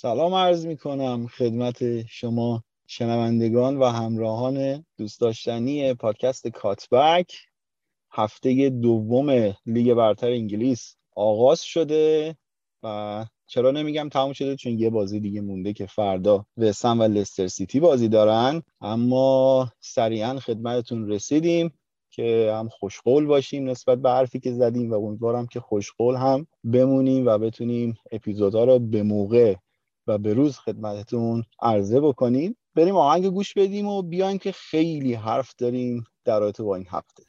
سلام عرض می کنم خدمت شما شنوندگان و همراهان دوست داشتنی پادکست کاتبک. هفته دوم لیگ برتر انگلیس آغاز شده و چرا نمیگم تموم شده؟ چون یه بازی دیگه مونده که فردا وسم و لستر سیتی بازی دارن. اما سریعا خدمتتون رسیدیم که هم خوشقول باشیم نسبت به حرفی که زدیم و امیدوارم که خوشقول هم بمونیم و بتونیم اپیزودها رو به موقع و به روز خدمتتون عرضه بکنیم. بریم آهنگ گوش بدیم و بیایم که خیلی حرف داریم در رابطه با این هفته.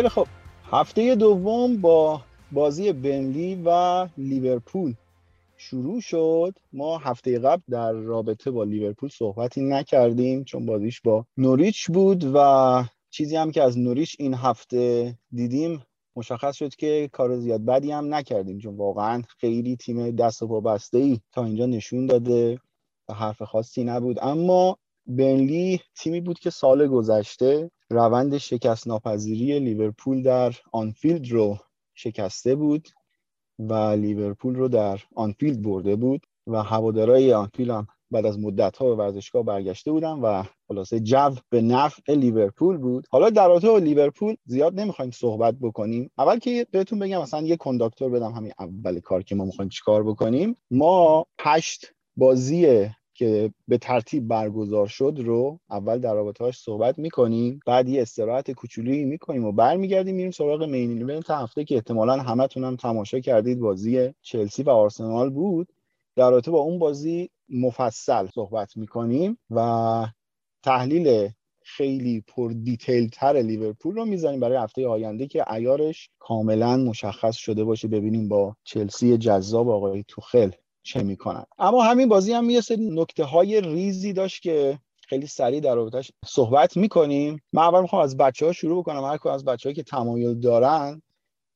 خیلی خب هفته دوم با بازی بنلی و لیورپول شروع شد. ما هفته قبل در رابطه با لیورپول صحبتی نکردیم چون بازیش با نوریچ بود و چیزی هم که از نوریچ این هفته دیدیم مشخص شد که کار زیاد بدی هم نکردیم چون واقعا خیلی تیم دست و پا بسته ای تا اینجا نشون داده و حرف خاصی نبود. اما برنلی تیمی بود که سال گذشته روند شکست ناپذیری لیورپول در آنفیلد رو شکسته بود و لیورپول رو در آنفیلد برده بود و هوادارای آنفیلد هم بعد از مدت ها به ورزشگاه برگشته بودن و خلاصه جو به نفع لیورپول بود. حالا در رابطه لیورپول زیاد نمی‌خوایم صحبت بکنیم. اول که بهتون بگم مثلا یه کنداکتور بدم همین اول کار که ما می‌خوایم چیکار بکنیم. ما هشت بازی که به ترتیب برگزار شد رو اول در رابطهاش صحبت می‌کنیم بعد یه استراحت کوچولویی می‌کنیم و برمیگردیم میریم سراغ مین ایونت هفته که احتمالا همتون هم تماشا کردید بازی چلسی و آرسنال بود. در رابطه با اون بازی مفصل صحبت می‌کنیم و تحلیل خیلی پر دیتیل تر لیورپول رو می‌زنیم برای هفته آینده که ایارش کاملا مشخص شده باشه. ببینیم با چلسی جذاب آقای توخل چه می‌کنن. اما همین بازی هم یه سری نکته های ریزی داشت که خیلی سریع در رابطش صحبت می‌کنیم. من اول می‌خوام از بچه ها شروع بکنم. هر از بچه که تمایل دارن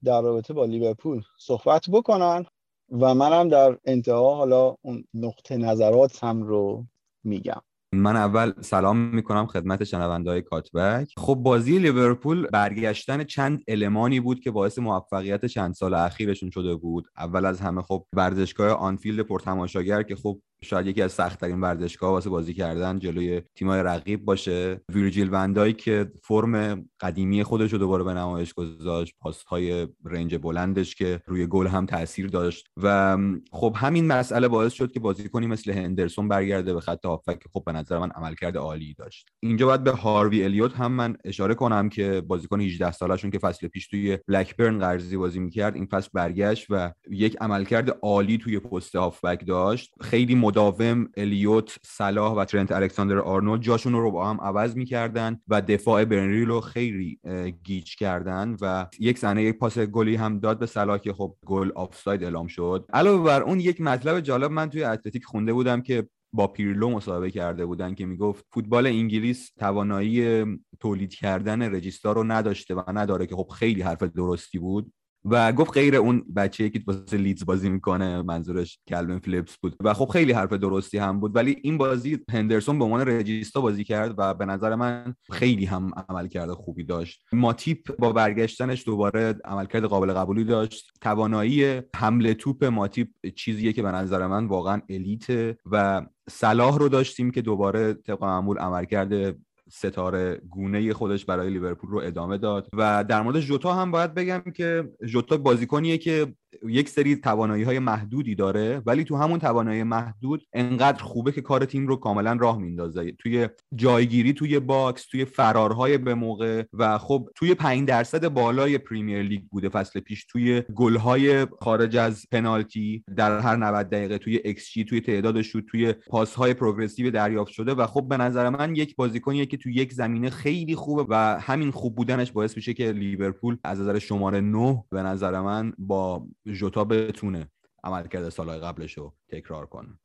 در رابطه با لیورپول صحبت بکنن و منم در انتها حالا اون نقطه نظرات هم رو میگم. من اول سلام می‌کنم خدمت شنوندهای کاتبک. خب بازی لیورپول برگشتن چند المانی بود که باعث موفقیت چند سال اخیرشون شده بود. اول از همه خب ورزشگاه آنفیلد پرتماشاگر که خب شاید یکی از سختترین ورزشگاه واسه بازی کردن جلوی تیمای رقیب باشه. ویرجیل وندای که فرم قدیمی خودش رو دوباره به نمایش گذاشت های رنج بلندش که روی گل هم تاثیر داشت. و خب همین مسئله باعث شد که بازیکنی مثل هندرسون برگرده به خط هافک که خب به نظر من عملکرد عالی داشت. اینجا باید به هاروی الیوت هم من اشاره کنم که بازیکن 18 سالشون که فصل پیش توی بلکبرن قرضی بازی می‌کرد این فصل برگشت و یک عملکرد عالی توی پست هافبک داشت. خیلی مداوم الیوت صلاح و ترنت الکساندر آرنولد جاشون رو با هم عوض می‌کردن و دفاع برنری رو خیلی گیج کردن و یک زنه یک پاس گلی هم داد به صلاح که خب گل آفساید اعلام شد. علاوه بر اون یک مطلب جالب من توی اتلتیک خونده بودم که با پیرلو مصاحبه کرده بودن که می‌گفت فوتبال انگلیس توانایی تولید کردن regista رو نداشته و نداره که خب خیلی حرف درستی بود. و گفت غیر اون بچه که واسه لیدز بازی می‌کنه منظورش کلوین فلیپس بود. و خب خیلی حرف درستی هم بود. ولی این بازی هندرسون به عنوان regista بازی کرد و به نظر من خیلی هم عملکرد خوبی داشت. ماتیپ با برگشتنش دوباره عملکرد قابل قبولی داشت. توانایی حمل توپ ماتیپ چیزیه که به نظر من واقعا elite ه و صلاح رو داشتیم که دوباره طبق معمول عملکرد ستاره گونه خودش برای لیورپول رو ادامه داد. و در مورد جوتا هم باید بگم که جوتا بازیکنیه که یک سری توانایی های محدودی داره ولی تو همون توانایی محدود انقدر خوبه که کار تیم رو کاملا راه میندازه توی جایگیری توی box توی فرارهای به موقع و خب توی 5 درصد بالای پریمیر لیگ بوده فصل پیش. توی گلهای خارج از پنالتی در هر 90 دقیقه توی ایکس توی تعداد شوت توی پاسهای progressive دریافت شده و خب به نظر من یک بازیکنیه که توی یک زمینه خیلی خوبه و همین خوب بودنش باعث میشه که لیورپول از نظر شماره 9 به نظر من با ژوتا بتونه عملکرد سالهای قبلش رو تکرار کنه.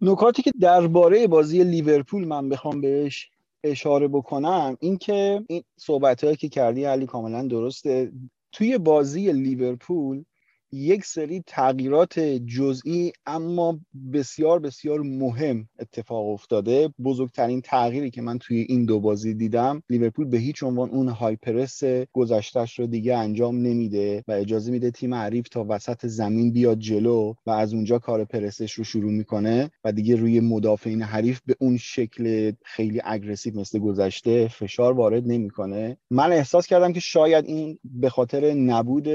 نکاتی که درباره بازی لیورپول من بخوام بهش اشاره بکنم اینکه این صحبت که کردی علی کاملا درسته. توی بازی لیورپول یک سری تغییرات جزئی اما بسیار بسیار مهم اتفاق افتاده. بزرگترین تغییری که من توی این دو بازی دیدم لیورپول به هیچ عنوان اون هایپرس گذشتهش رو دیگه انجام نمیده و اجازه میده تیم حریف تا وسط زمین بیاد جلو و از اونجا کار پرسش رو شروع می‌کنه و دیگه روی مدافعین حریف به اون شکل خیلی aggressive مثل گذشته فشار وارد نمی‌کنه. من احساس کردم که شاید این به خاطر نبود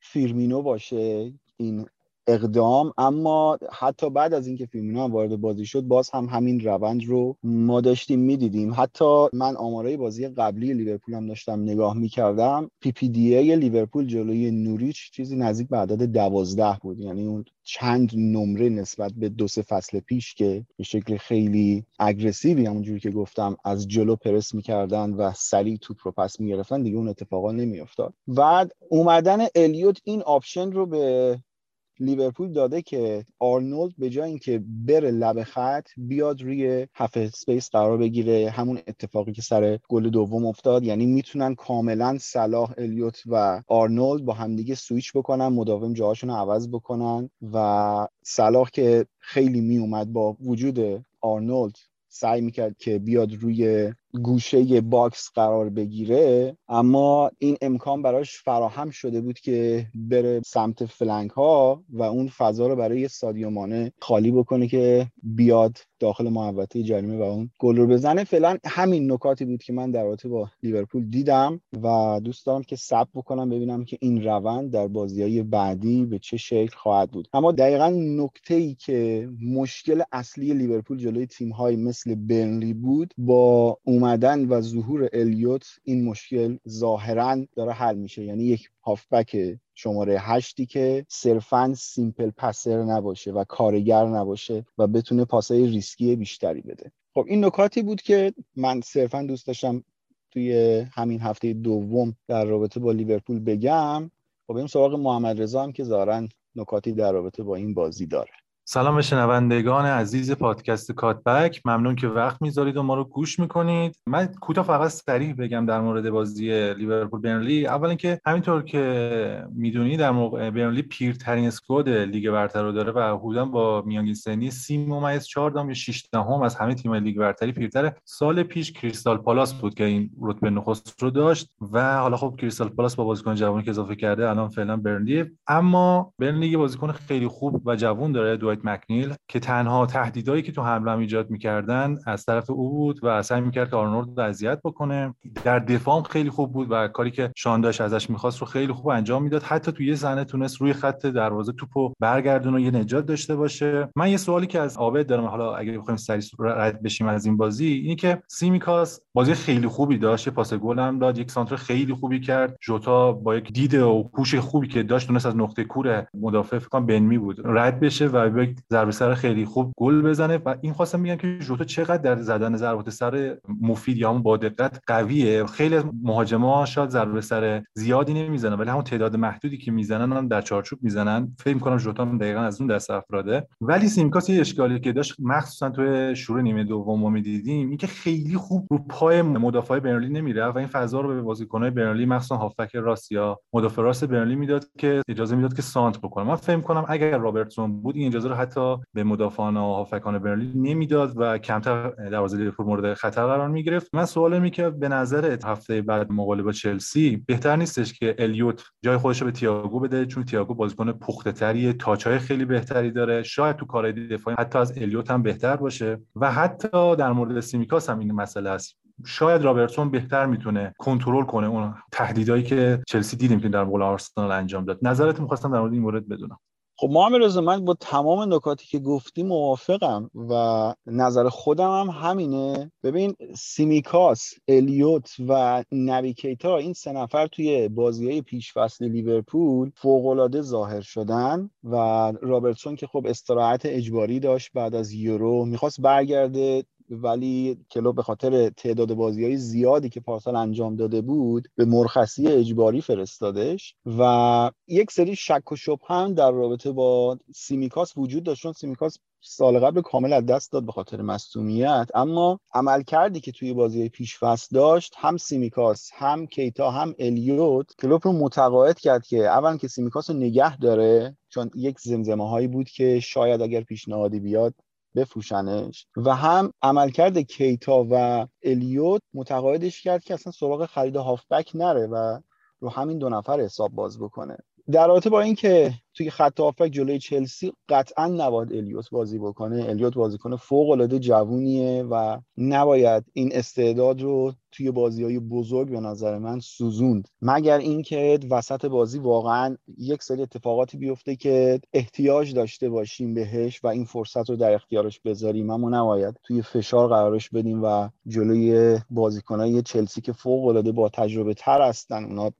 فیرمینو باشه این اقدام اما حتی بعد از اینکه فیرمینو وارد بازی شد باز هم همین روند رو ما داشتیم می‌دیدیم. حتی من آمارای بازی قبلی لیورپول هم داشتم نگاه می‌کردم PPDA لیورپول جلوی نوریچ چیزی نزدیک به عدد دوازده بود. یعنی اون چند نمره نسبت به دو سه فصل پیش که به شکل خیلی aggressive ی همونجوری که گفتم از جلو پرس می‌کردن و سریع توپ رو پس می‌گرفتن دیگه اون اتفاقا نمیافتاد. و اومدن الیوت این option رو به لیورپول داده که آرنولد به جای اینکه بره لب خط بیاد روی half space قرار بگیره. همون اتفاقی که سر گل دوم افتاد. یعنی می‌تونن کاملا صلاح الیوت و آرنولد با همدیگه سویچ بکنن مداوم جاهاشون رو عوض بکنن و صلاح که خیلی میومد با وجود آرنولد سعی می‌کرد که بیاد روی گوشه box قرار بگیره اما این امکان براش فراهم شده بود که بره سمت flank ها و اون فضا رو برای سادیو خالی بکنه که بیاد داخل محوطه جریمه و اون گل رو بزنه. فعلا همین نکاتی بود که من در رابطه با لیورپول دیدم و دوست دارم که صبر بکنم ببینم که این روند در بازی های بعدی به چه شکل خواهد بود. اما دقیقا نکته ای که مشکل اصلی لیورپول جلوی تیم های مثل برنلی بود با اومدن و ظهور الیوت این مشکل ظاهرا داره حل میشه. یعنی یک هافبک شماره هشتی که صرفا simple passer نباشه و کارگر نباشه و بتونه پاسای ریسکی بیشتری بده. خب این نکاتی بود که من صرفا دوست داشتم توی همین هفته دوم در رابطه با لیورپول بگم. خب بریم سراغ محمد رضا هم که ظاهرا نکاتی در رابطه با این بازی داره. سلام به شنوندگان عزیز پادکست کاتبک. ممنون که وقت می‌ذارید و ما رو گوش می‌کنید. من کوتاه فقط سریع بگم در مورد بازی لیورپول برنلی. اول اینکه همینطور که می‌دونی در موقع برنلی پیرترین squad لیگ برتر رو داره و حدودا با میانگین سنی 30 ممیز 4 دهم یا 6 دهم از همه تیم‌های لیگ برتری پیرتره. سال پیش کریستال پالاس بود که این رتبه نخست رو داشت و حالا خب کریستال پالاس با بازیکن جوانی که اضافه کرده الان فعلا برنلی اما برنلی یه بازیکن خیلی خوب و جوان داره مکنیل که تنها تهدیدایی که تو حمله ایجاد می‌کردن از طرف او بود و سعی می‌کرد که آرنولد رو اذیت بکنه. در دفاع خیلی خوب بود و کاری که شان دایچ ازش می‌خواست رو خیلی خوب انجام می‌داد. حتی تو یه صحنه تونست روی خط دروازه توپو برگردونه و یه نجات داشته باشه. من یه سوالی که از عابد دارم حالا اگه بخوایم سریع رد بشیم از این بازی اینه که سیمیکاس بازی خیلی خوبی داشت. پاس گل هم داد یک سانتر خیلی خوبی کرد. جوتا با یک دید و هوش خوبی که داشت تونست از نقطه کور مدافع فکر کنم بن می بود رد بشه و ضربه سر خیلی خوب گل بزنه و این خواستم میگم که ژوتا چقدر در زدن ضربات سر مفید یا همون با دقت قویه. خیلی از مهاجما شاید ضربه سر زیادی نمی‌زنن ولی همون تعداد محدودی که می‌زنن هم در چارچوب می‌زنن. فکر می‌کنم ژوتا دقیقا از اون دست افراده. ولی سیمکاس یه اشکالی که داشت مخصوصا تو شروع نیمه دوم ما می‌دیدیم اینکه خیلی خوب رو پای مدافع برنلی نمیره و این فضا رو به بازیکن‌های برنلی مخصوصا هافک راست یا مدافع راست برنلی می‌داد که اجازه می‌داد که سانت بکنه. من فکر کنم اگر رابرتسون بود این اجازه رو حتی به مدافعان و هافکان برنلی نمی‌داد و کمتر دروازه لیورپول مورد خطر قرار می‌گرفت. من سوال می که به نظر هفته بعد مقابله با چلسی بهتر نیستش که الیوت جای خودش رو به تییاگو بده؟ چون تییاگو بازیکن پخته تریه touch ای خیلی بهتری داره. شاید تو کارهای دفاعی حتی از الیوت هم بهتر باشه. و حتی در مورد سیمیکاس هم این مسئله است. شاید رابرتسون بهتر می‌تونه کنترل کنه اون تهدیدایی که چلسی دیدیم که در مقابل آرسنال انجام داد. نظرت می‌خواستم در مورد این مورد بدونم. خب محمد رضا من با تمام نکاتی که گفتی موافقم و نظر خودم هم همینه. ببین سیمیکاس الیوت و نبی کیتا این سه نفر توی بازی های پیش فصل لیورپول فوقالعاده ظاهر شدن و رابرتسون که خب استراحت اجباری داشت بعد از یورو می‌خواست برگرده. ولی کلوپ به خاطر تعداد بازی های زیادی که پارسال انجام داده بود به مرخصی اجباری فرستادش و یک سری شک و شبهه هم در رابطه با سیمیکاس وجود داشت چون سیمیکاس سال قبل کامل از دست داد به خاطر مصدومیت اما عمل کردی که توی بازی پیش فصل داشت هم سیمیکاس هم کیتا هم الیوت کلوپ رو متقاعد کرد که اول که سیمیکاس رو نگه داره چون یک زمزمه هایی بود که شاید اگر پیشنهادی بیاد بفروشنش. و هم عملکرد کیتا و الیوت متقاعدش کرد که اصلا سراغ خرید هافبک نره و رو همین دو نفر حساب باز بکنه. در رابطه با اینکه توی خط هافبک جلوی چلسی قطعا نباید الیوت بازی بکنه الیوت بازیکن فوق العاده جوونیه و نباید این استعداد رو توی بازی های بزرگ به نظر من سوزوند. مگر اینکه وسط بازی واقعا یک سری اتفاقاتی بیفته که احتیاج داشته باشیم بهش و این فرصت رو در اختیارش بذاریم. اما نباید توی فشار قرارش بدیم و جلوی بازیکنای چلسی که فوق العاده با تجربه تر هستن اونا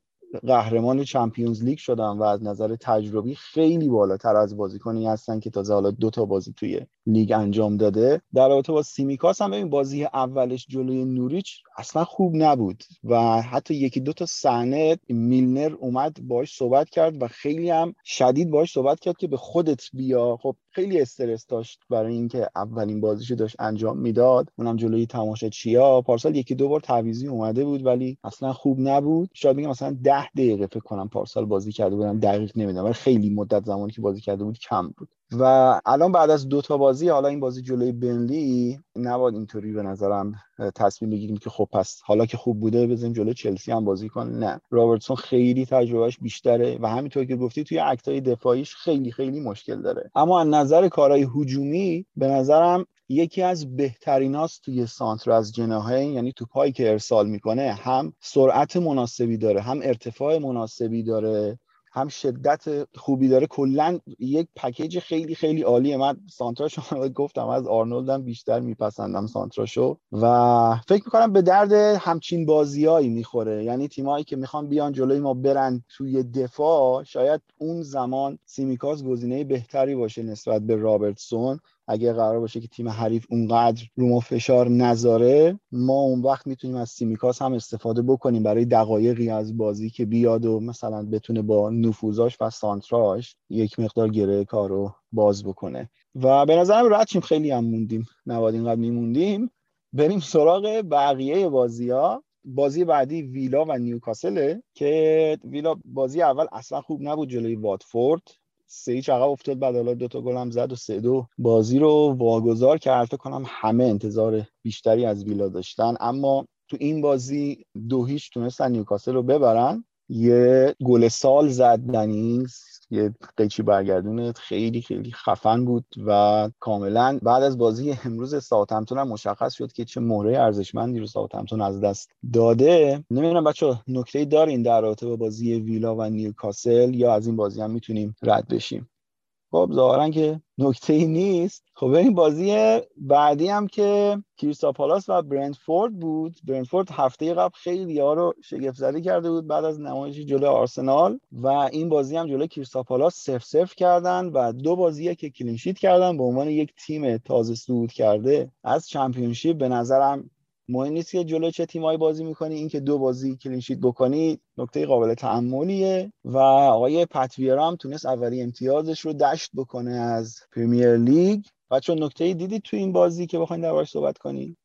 قهرمان چمپیونز لیگ شدن و از نظر تجربی خیلی بالاتر از بازیکنی هستن که تازه حالا دو تا بازی توی لیگ انجام داده. در رابطه با سیمیکاس هم ببین بازی اولش جلوی نوریچ اصلا خوب نبود و حتی یکی دو تا صحنه میلنر اومد باش صحبت کرد و خیلی هم شدید باش صحبت کرد که به خودت بیا. خب خیلی استرس داشت برای اینکه اولین بازیشو داشت انجام می‌داد. اونم جلوی چیا. پارسال یکی دو بار تعویضی اومده بود ولی اصلا خوب نبود. شاید میگم مثلا ده دقیقه فکر کنم پارسال بازی کرده بودم. دقیق نمی‌دونم ولی خیلی مدت زمانی که بازی کرده بود کم بود. و الان بعد از دو تا بازی حالا این بازی جلوی بنلی نباید اینطوری به نظرم تصمیم بگیریم که خب پس حالا که خوب بوده بزنیم جلوی چلسی هم بازی کنه نه رابرتسون خیلی تجربهش بیشتره و همینطور که گفتی توی اکتای دفاعیش خیلی خیلی مشکل داره. اما از نظر کارهای هجومی به نظرم یکی از بهترین هاست توی سانتر از جناهه یعنی توپایی که ارسال می‌کنه هم سرعت مناسبی داره هم ارتفاع مناسبی داره. هم شدت خوبی داره. کلا یک پکیج خیلی خیلی عالیه. من سانتراشو گفتم از آرنولدم بیشتر میپسندم سانتراشو. و فکر می‌کنم به درد همچین بازیایی می‌خوره. یعنی تیمایی که می‌خوان بیان جلوی ما برن توی دفاع شاید اون زمان سیمیکاس گزینه بهتری باشه نسبت به رابرتسون. اگر قرار باشه که تیم حریف اونقدر رو ما فشار نذاره ما اون وقت می‌تونیم از سیمیکاس هم استفاده بکنیم برای دقایقی از بازی که بیاد و مثلا بتونه با نفوذاش و سانتراش یک مقدار گره کار رو باز بکنه. و به نظرم رد خیلی هم موندیم. نباید اینقدر میموندیم. بریم سراغ بقیه بازی ها بازی بعدی ویلا و نیوکاسله که ویلا بازی اول اصلا خوب نبود جلوی واتفورد. سه هیچ عقب افتاد بعد حالا دو تا گل هم زد و سه دو بازی رو واگذار کرد. فکر کنم همه انتظار بیشتری از ویلا داشتن. اما تو این بازی دو هیچ تونستن نیوکاسل رو ببرن. یه گل سال زد دنیز. یه قیچی برگردونه خیلی خیلی خفن بود و کاملا بعد از بازی امروز ساوثهمپتون هم مشخص شد که چه مهره ارزشمندی رو ساوثهمپتون از دست داده. نمی‌دونم بچه نکته دارین در رابطه با بازی ویلا و نیوکاسل یا از این بازی هم می‌تونیم رد بشیم. خب ظاهرا که نکته ای نیست. خب این بازی بعدی هم که کریستال پالاس و برنتفورد بود. برنتفورد هفته قبل خیلی ها رو شگفت زده کرده بود بعد از نمایش جلو آرسنال و این بازی هم جلو کریستال پالاس صفر صفر کردن و دو بازی که clean sheet کردن به عنوان یک تیم تازه صعود کرده از چمپیونشیپ به نظرم مهم نیست که جلو چه تیمایی بازی می‌کنی اینکه دو بازی clean sheet بکنی نکته قابل تاملیه و آقای پت ویرا هم تونست اولی امتیازش رو دشت بکنه از پریمیر لیگ. و چون نکته دیدید تو این بازی که بخواین دربارش صحبت کنی؟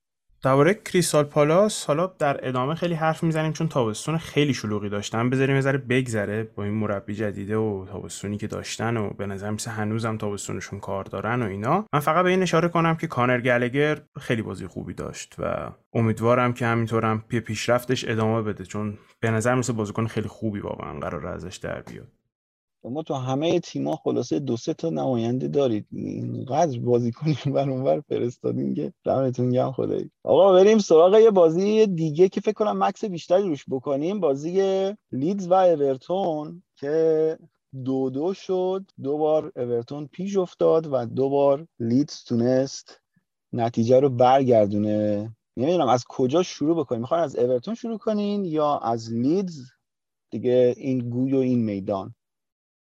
درباره کریستال پالاس حالا در ادامه خیلی حرف می‌زنیم چون تابستون خیلی شلوغی داشتن. بذاریم یه بگذره با این مربی جدیده و تابستونی که داشتن و به نظر مثل هنوزم تابستونشون کار دارن و اینا. من فقط به این اشاره کنم که کانر گلگر خیلی بازی خوبی داشت و امیدوارم که همینطورم پی پیشرفتش ادامه بده چون به نظر مثل بازیکن خیلی خوبی واقعا قرار ازش در بیاد. ما تو همه تیما خلاصه دو سه تا نماینده دارید. اینقدر بازی کنیم بر اونور فرستادین که دمتون گرم خدایی. آقا بریم سراغ یه بازی دیگه که فکر کنم مکس بیشتری روش بکنیم. بازی لیدز و اورتون که دو دو شد. دو بار اورتون پیش افتاد و دو بار لیدز تونست نتیجه رو برگردونه. نمی‌دونم از کجا شروع بکنیم. می‌خوان از اورتون شروع کنین یا از لیدز؟ دیگه این گوی و این میدان.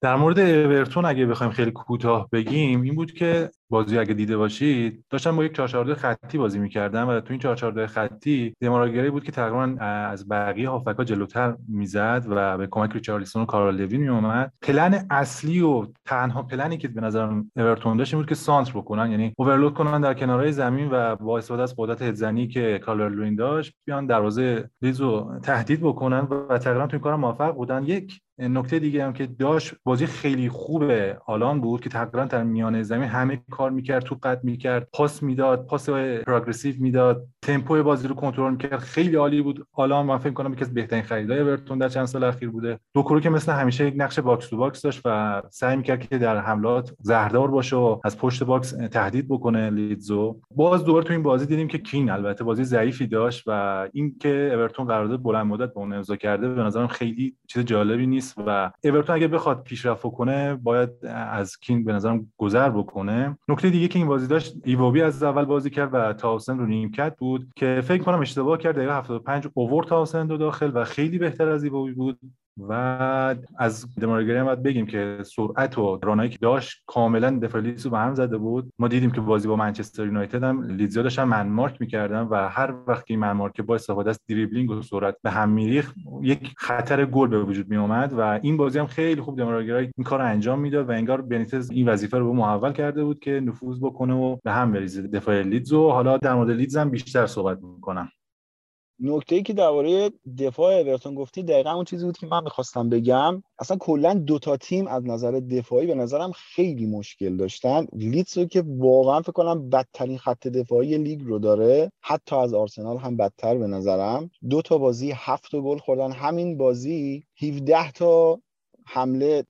در مورد اورتون اگه بخوایم خیلی کوتاه بگیم این بود که بازی اگه دیده باشید داشتن با یک 442 خطی بازی می‌کردن و تو این 442 خطی دماری گری بود که تقریبا از بقیه هافبکا جلوتر می‌زد و به کمک ریچارلیسون و کالورت لوین میومد پلن اصلی و تنها پلنی که به نظرم اورتون داشت این بود که سانتر بکنن یعنی overload کنن در کنارهای زمین و با استفاده از قدرت هدزنی که کالورت لوین داشت بیان دروازه لیدزو تهدید بکنن و تقریبا تو این کار موفق بودن. یک نکته دیگه هم که داشت بازی خیلی خوب آلان بود که تقریبا در میانه زمین همه کار می‌کرد توپ قطع می‌کرد پاس می‌داد پاس progressive می‌داد تمپو بازی رو کنترل می‌کرد. خیلی عالی بود. آلان من فکر کنم یکی از بهترین خریدای اورتون در چند سال اخیر بوده. دوکوره که مثل همیشه یک نقش box to box داشت و سعی می‌کرد که در حملات زهردار باشه و از پشت box تهدید بکنه لیدزو. باز دوباره تو این بازی دیدیم که کین البته بازی ضعیفی داشت و این که اورتون قرارداد بلند مدت با اون امضا کرده به نظرم خیلی چیز جالبی نیست. و اورتون اگه بخواد پیشرفت کنه باید از کین به نظرم گذر بکنه. نکته دیگه که این بازی داشت ایووبی از اول بازی کرد و تاونسند رو نیمکت بود که فکر کنم اشتباه کرد دقیقه 75 آورد تاونسند رو داخل و خیلی بهتر از ایووبی بود. و از دماری گری هم باید بگیم که سرعت و run هایی که داشت کاملا دفاع لیدز رو به هم زده بود. ما دیدیم که بازی با منچستر یونایتد هم لیدزیا داشتن man mark می‌کردن و هر وقت این man mark با استفاده از دریبلینگ و سرعت به هم میریخت یک خطر گل به وجود می اومد و این بازی هم خیلی خوب دماری گری این کار انجام می‌داد و انگار بنیتز این وظیفه رو به محول کرده بود که نفوذ بکنه و به هم بریزه دفاع لیدز. و حالا در مورد لیدز هم بیشتر صحبت می‌کنم. نکته ای که درباره دفاع اورتون گفتی دقیقا اون چیزی بود که من می‌خواستم بگم. اصلا کلا دوتا تیم از نظر دفاعی به نظرم خیلی مشکل داشتن. لیدز که واقعا فکر کنم بدترین خط دفاعی لیگ رو داره. حتی از آرسنال هم بدتر به نظرم. دو تا بازی هفت گل خوردن. همین بازی 17 تا حمله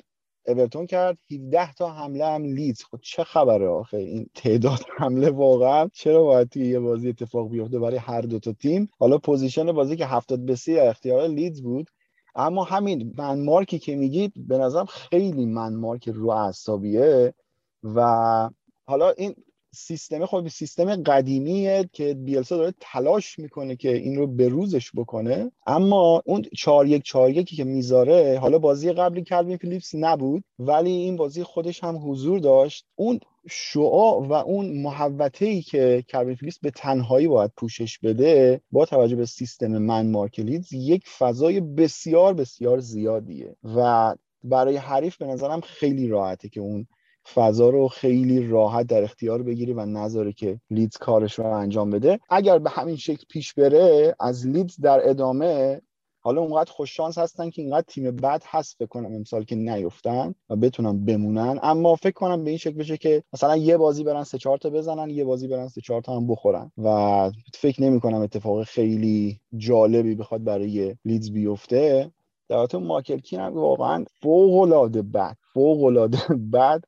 اورتون کرد. 17 تا حمله هم لیدز. خب چه خبره آخه؟ این تعداد حمله واقعا چرا باید توی یه بازی اتفاق بیفته برای هر دو تا تیم؟ حالا possession بازی که 70 به 30 اختیار لیدز بود. اما همین من مارکی که میگید به نظرم خیلی من مارک رو اعصابیه. و حالا این سیستم خب سیستم قدیمیه که بیلسا داره تلاش می‌کنه که این رو به روزش بکنه. اما اون 4 1 4 1 که می‌ذاره حالا بازی قبلی کلوین فیلیپس نبود ولی این بازی خودش هم حضور داشت. اون شعاع و اون محوته ای که کلوین فیلیپس به تنهایی باید پوشش بده با توجه به سیستم من مارکلیدز یک فضای بسیار بسیار زیادیه. و برای حریف به نظرم خیلی راحته که اون فضا رو خیلی راحت در اختیار بگیره و نذاره که لیدز کارش رو انجام بده. اگر به همین شکل پیش بره از لیدز در ادامه حالا اونقدر خوش شانس هستن که اینقدر تیم بد هست فکر کنم امسال که نیفتن و بتونن بمونن. اما فکر کنم به این شکل بشه که مثلا یه بازی برن سه چهار تا بزنن یه بازی برن سه چهار تا هم بخورن. و فکر نمی کنم اتفاق خیلی جالبی بخواد برای لیدز بیفته. در ماکل کین هم واقعا فوق العاده بد فوق العاده بد.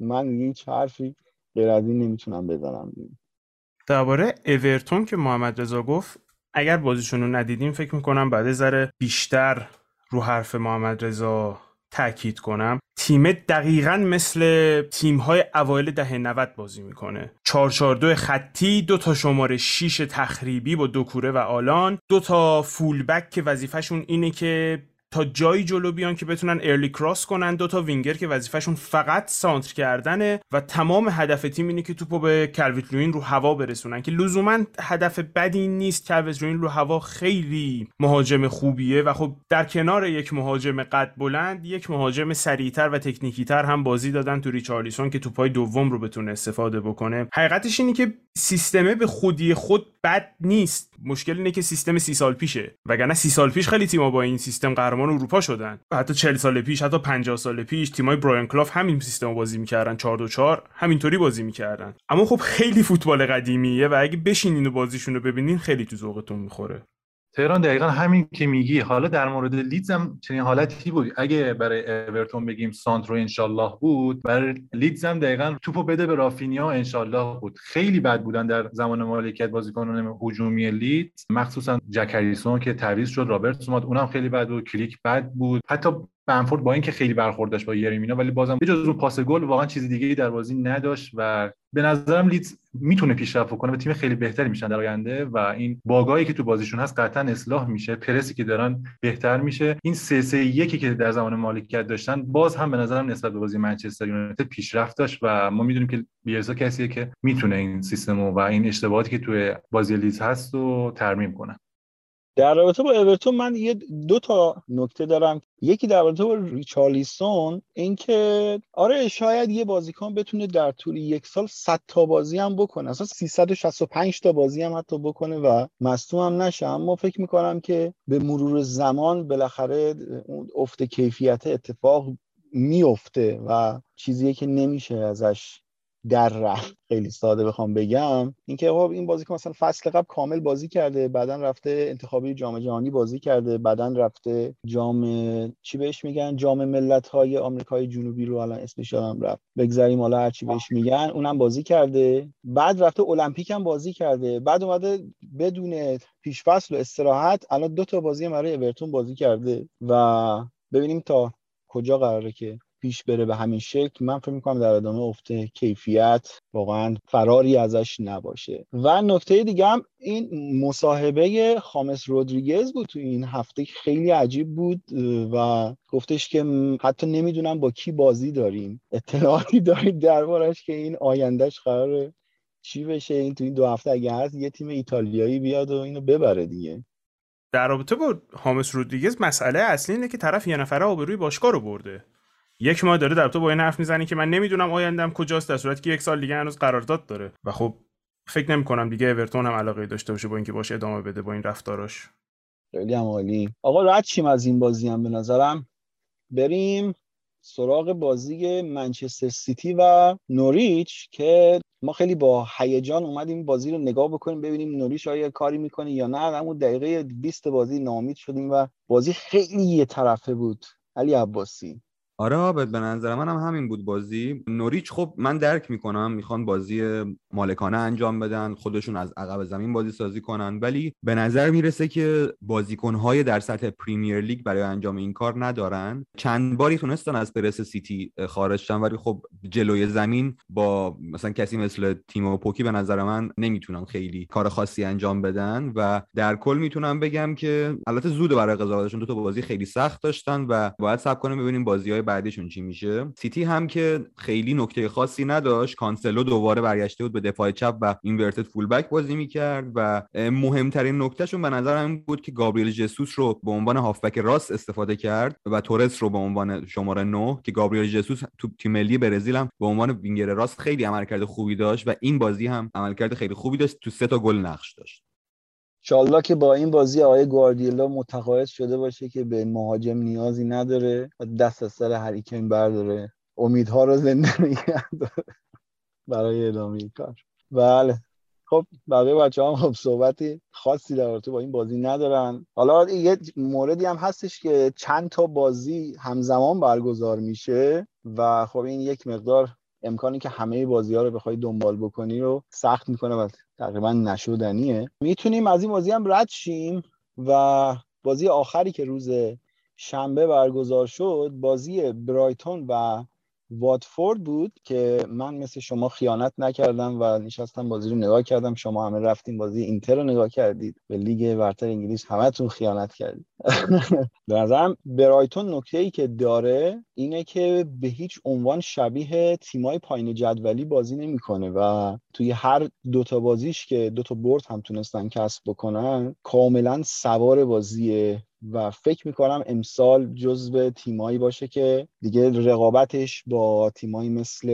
من هیچ حرفی غیر از این نمی‌تونم بزنم. درباره اورتون که محمد رضا گفت اگر بازیشون رو ندیدیم فکر می‌کنم بعد ذره بیشتر رو حرف محمد رضا تاکید کنم. تیم دقیقا مثل تیم های اوایل دهه 90 بازی می‌کنه. 442 خطی دو تا شماره 6 تخریبی با دو کوره و آلان. دو تا فولبک که وظیفهشون اینه که تا جایی جلو بیان که بتونن early cross کنن دو تا وینگر که وظیفهشون فقط سانتر کردنه و تمام هدف تیم اینه که توپو به کالورت لوین رو هوا برسونن که لزوما هدف بدی نیست. کالورت لوین رو هوا خیلی مهاجم خوبیه و خب در کنار یک مهاجم قد بلند یک مهاجم سریعتر و تکنیکیتر هم بازی دادن تو ریچارلیسون که توپای دوم رو بتونه استفاده بکنه. حقیقتش اینه که سیستمه به خودی خود بد نیست. مشکل اینه که سیستم سی سال پیشه. وگرنه سی سال پیش خیلی تیما با این سیستم قهرمان اروپا شدن. حتی 40 سال پیش حتی 50 سال پیش تیمای برایان کلاف همین سیستم بازی می‌کردن. 4 2 4 همینطوری بازی می‌کردن. اما خب خیلی فوتبال قدیمیه و اگه بشینین و بازیشون رو ببینین خیلی تو ذوقتون می‌خوره. تهران دقیقا همین که میگی. حالا در مورد لیدز هم چنین حالتی بود. اگه برای اورتون بگیم سانتر و انشالله بود برای لیدز هم دقیقا توپو بده به رافینیا انشالله بود. خیلی بد بودن در زمان مالکیت بازیکنان هجومی لیدز. مخصوصا جک هریسون که تعویض شد رابرتس اومد اونم خیلی بد بود. کلیش بد بود. حتی بمفورد با اینکه خیلی برخورد داشت با یری مینا ولی بازم جز اون پاس گل واقعا چیز دیگه ای در بازی نداشت و به نظرم لیدز می‌تونه پیشرفت کنه و تیم خیلی بهتری میشن در آینده و این bug ایی که تو بازیشون هست قطعا اصلاح میشه پرسی که دارن بهتر میشه. این سه سه یکی که در زمان مالکیت داشتن باز هم به نظرم نسبت به بازی منچستر یونایتد پیشرفت داشت و ما می‌دونیم که بیرسا کسیه که می‌تونه این سیستم و این اشتباهاتی که توی بازی لیدز هست رو ترمیم کنه. در رابطه با اورتون من یه دو تا نکته دارم. یکی در رابطه با ریچارلیسون اینکه آره شاید یه بازیکن بتونه در طول یک سال 100 تا بازی هم بکنه. اصلا 365 تا بازی هم حتی بکنه و مصدوم هم نشه. اما فکر می‌کنم که به مرور زمان بالاخره اون افت کیفیت اتفاق میفته و چیزیه که نمیشه ازش در رفت. خیلی ساده بخوام بگم. اینکه خب این بازیکن مثلا فصل قبل کامل بازی کرده بعدا رفته انتخابی جام جهانی بازی کرده بعدا رفته جام چی بهش میگن؟ جام ملت های آمریکای جنوبی رو الان اسمش یادم رفت. بگذاریم حالا هر چی بهش میگن. اونم بازی کرده. بعد رفته المپیک هم بازی کرده. بعد اومده بدون پیش فصل و استراحت الان دو تا بازی برای اورتون بازی کرده. و ببینیم تا کجا قراره که پیش بره به همین شکل من فکر می‌کنم در ادامه افته کیفیت واقعا فراری ازش نباشه. و نکته دیگه هم این مصاحبه خامس رودریگز بود تو این هفته خیلی عجیب بود و گفتش که حتی نمی‌دونم با کی بازی داریم. اطلاعاتی دارید دربارش که این آیندهش قراره چی بشه؟ این تو این دو هفته اگه هست یه تیم ایتالیایی بیاد و اینو ببره دیگه. در رابطه با هامس رودریگز مسئله اصلی اینه که طرف یه نفره آبروی باشگاه رو برده. یک ماه داره در تو با این حرف می‌زنی که من نمی‌دونم آیندم کجاست در صورتی که یک سال دیگه هنوز قرارداد داره. و خب فکر نمی کنم دیگه اورتون هم علاقه داشته باشه با اینکه باشه ادامه بده با این رفتاراش. خیلی هم عالی. آقا رد چیم از این بازی هم به نظرم. بریم سراغ بازی منچستر سیتی و نوریچ که ما خیلی با هیجان اومدیم بازی رو نگاه بکنیم ببینیم نوریچ آیا کاری می‌کنه یا نه. اما دقیقه 20 بازی نامید شدیم و بازی خیلی یه طرفه بود. علی عباسی. آره عابد به نظر من هم همین بود بازی. نوریچ خب من درک می‌کنم می‌خوان بازی مالکانه انجام بدن خودشون از عقب زمین بازی سازی کنن. ولی به نظر می‌رسه که بازیکنهای در سطح پریمیر لیگ برای انجام این کار ندارن. چند باری تونستن از پرس سیتی خارج شن ولی خب جلوی زمین با مثلا کسی مثل تیمو پوکی به نظر من نمی‌تونن خیلی کار خاصی انجام بدن. و در کل می‌تونم بگم که البته زود برای قضاوتشون دو تا بازی خیلی سخت داشتن و باید صبر کنیم ببینیم بازی بعدیشون چی میشه؟ سیتی هم که خیلی نکته خاصی نداشت. کانسلو دوباره برگشته بود به دفاع چپ و inverted fullback بازی می‌کرد و مهمترین نکتهشون به نظر این بود که گابریل جسوس رو به عنوان هافبک راست استفاده کرد و تورس رو به عنوان شماره 9 که گابریل جسوس تو تیم ملی برزیل هم به عنوان وینگر راست خیلی عملکرد خوبی داشت و این بازی هم عملکرد خیلی خوبی داشت. تو سه تا گل نقش داشت. انشالله که با این بازی آقای گواردیولا متقاعد شده باشه که به مهاجم نیازی نداره و دست از سر هریکین برداره. امیدها رو زنده نگه برای ادامه کار. بله. خب بقیه بچه هم خب صحبتی خاصی در رابطه با این بازی ندارن. حالا یه موردی هم هستش که چند تا بازی همزمان برگزار میشه و خب این یک مقدار امکانی که همه بازی ها رو بخوای دنبال بکنی رو سخت می‌کنه و تقریبا نشدنیه. می‌تونیم از این بازی هم رد شیم و بازی آخری که روز شنبه برگزار شد بازی برایتون و واتفورد بود که من مثل شما خیانت نکردم و نشستم بازی رو نگاه کردم. شما همه رفتیم بازی اینتر رو نگاه کردید. به لیگ برتر انگلیس همتون خیانت کردید. به نظرم برایتون نکته ای که داره اینه که به هیچ عنوان شبیه تیمای پایین جدولی بازی نمی‌کنه و توی هر دوتا بازیش که دوتا برد هم تونستن کسب بکنن کاملا سوار بازی و فکر می‌کنم امسال جزو تیمایی باشه که دیگه رقابتش با تیمایی مثل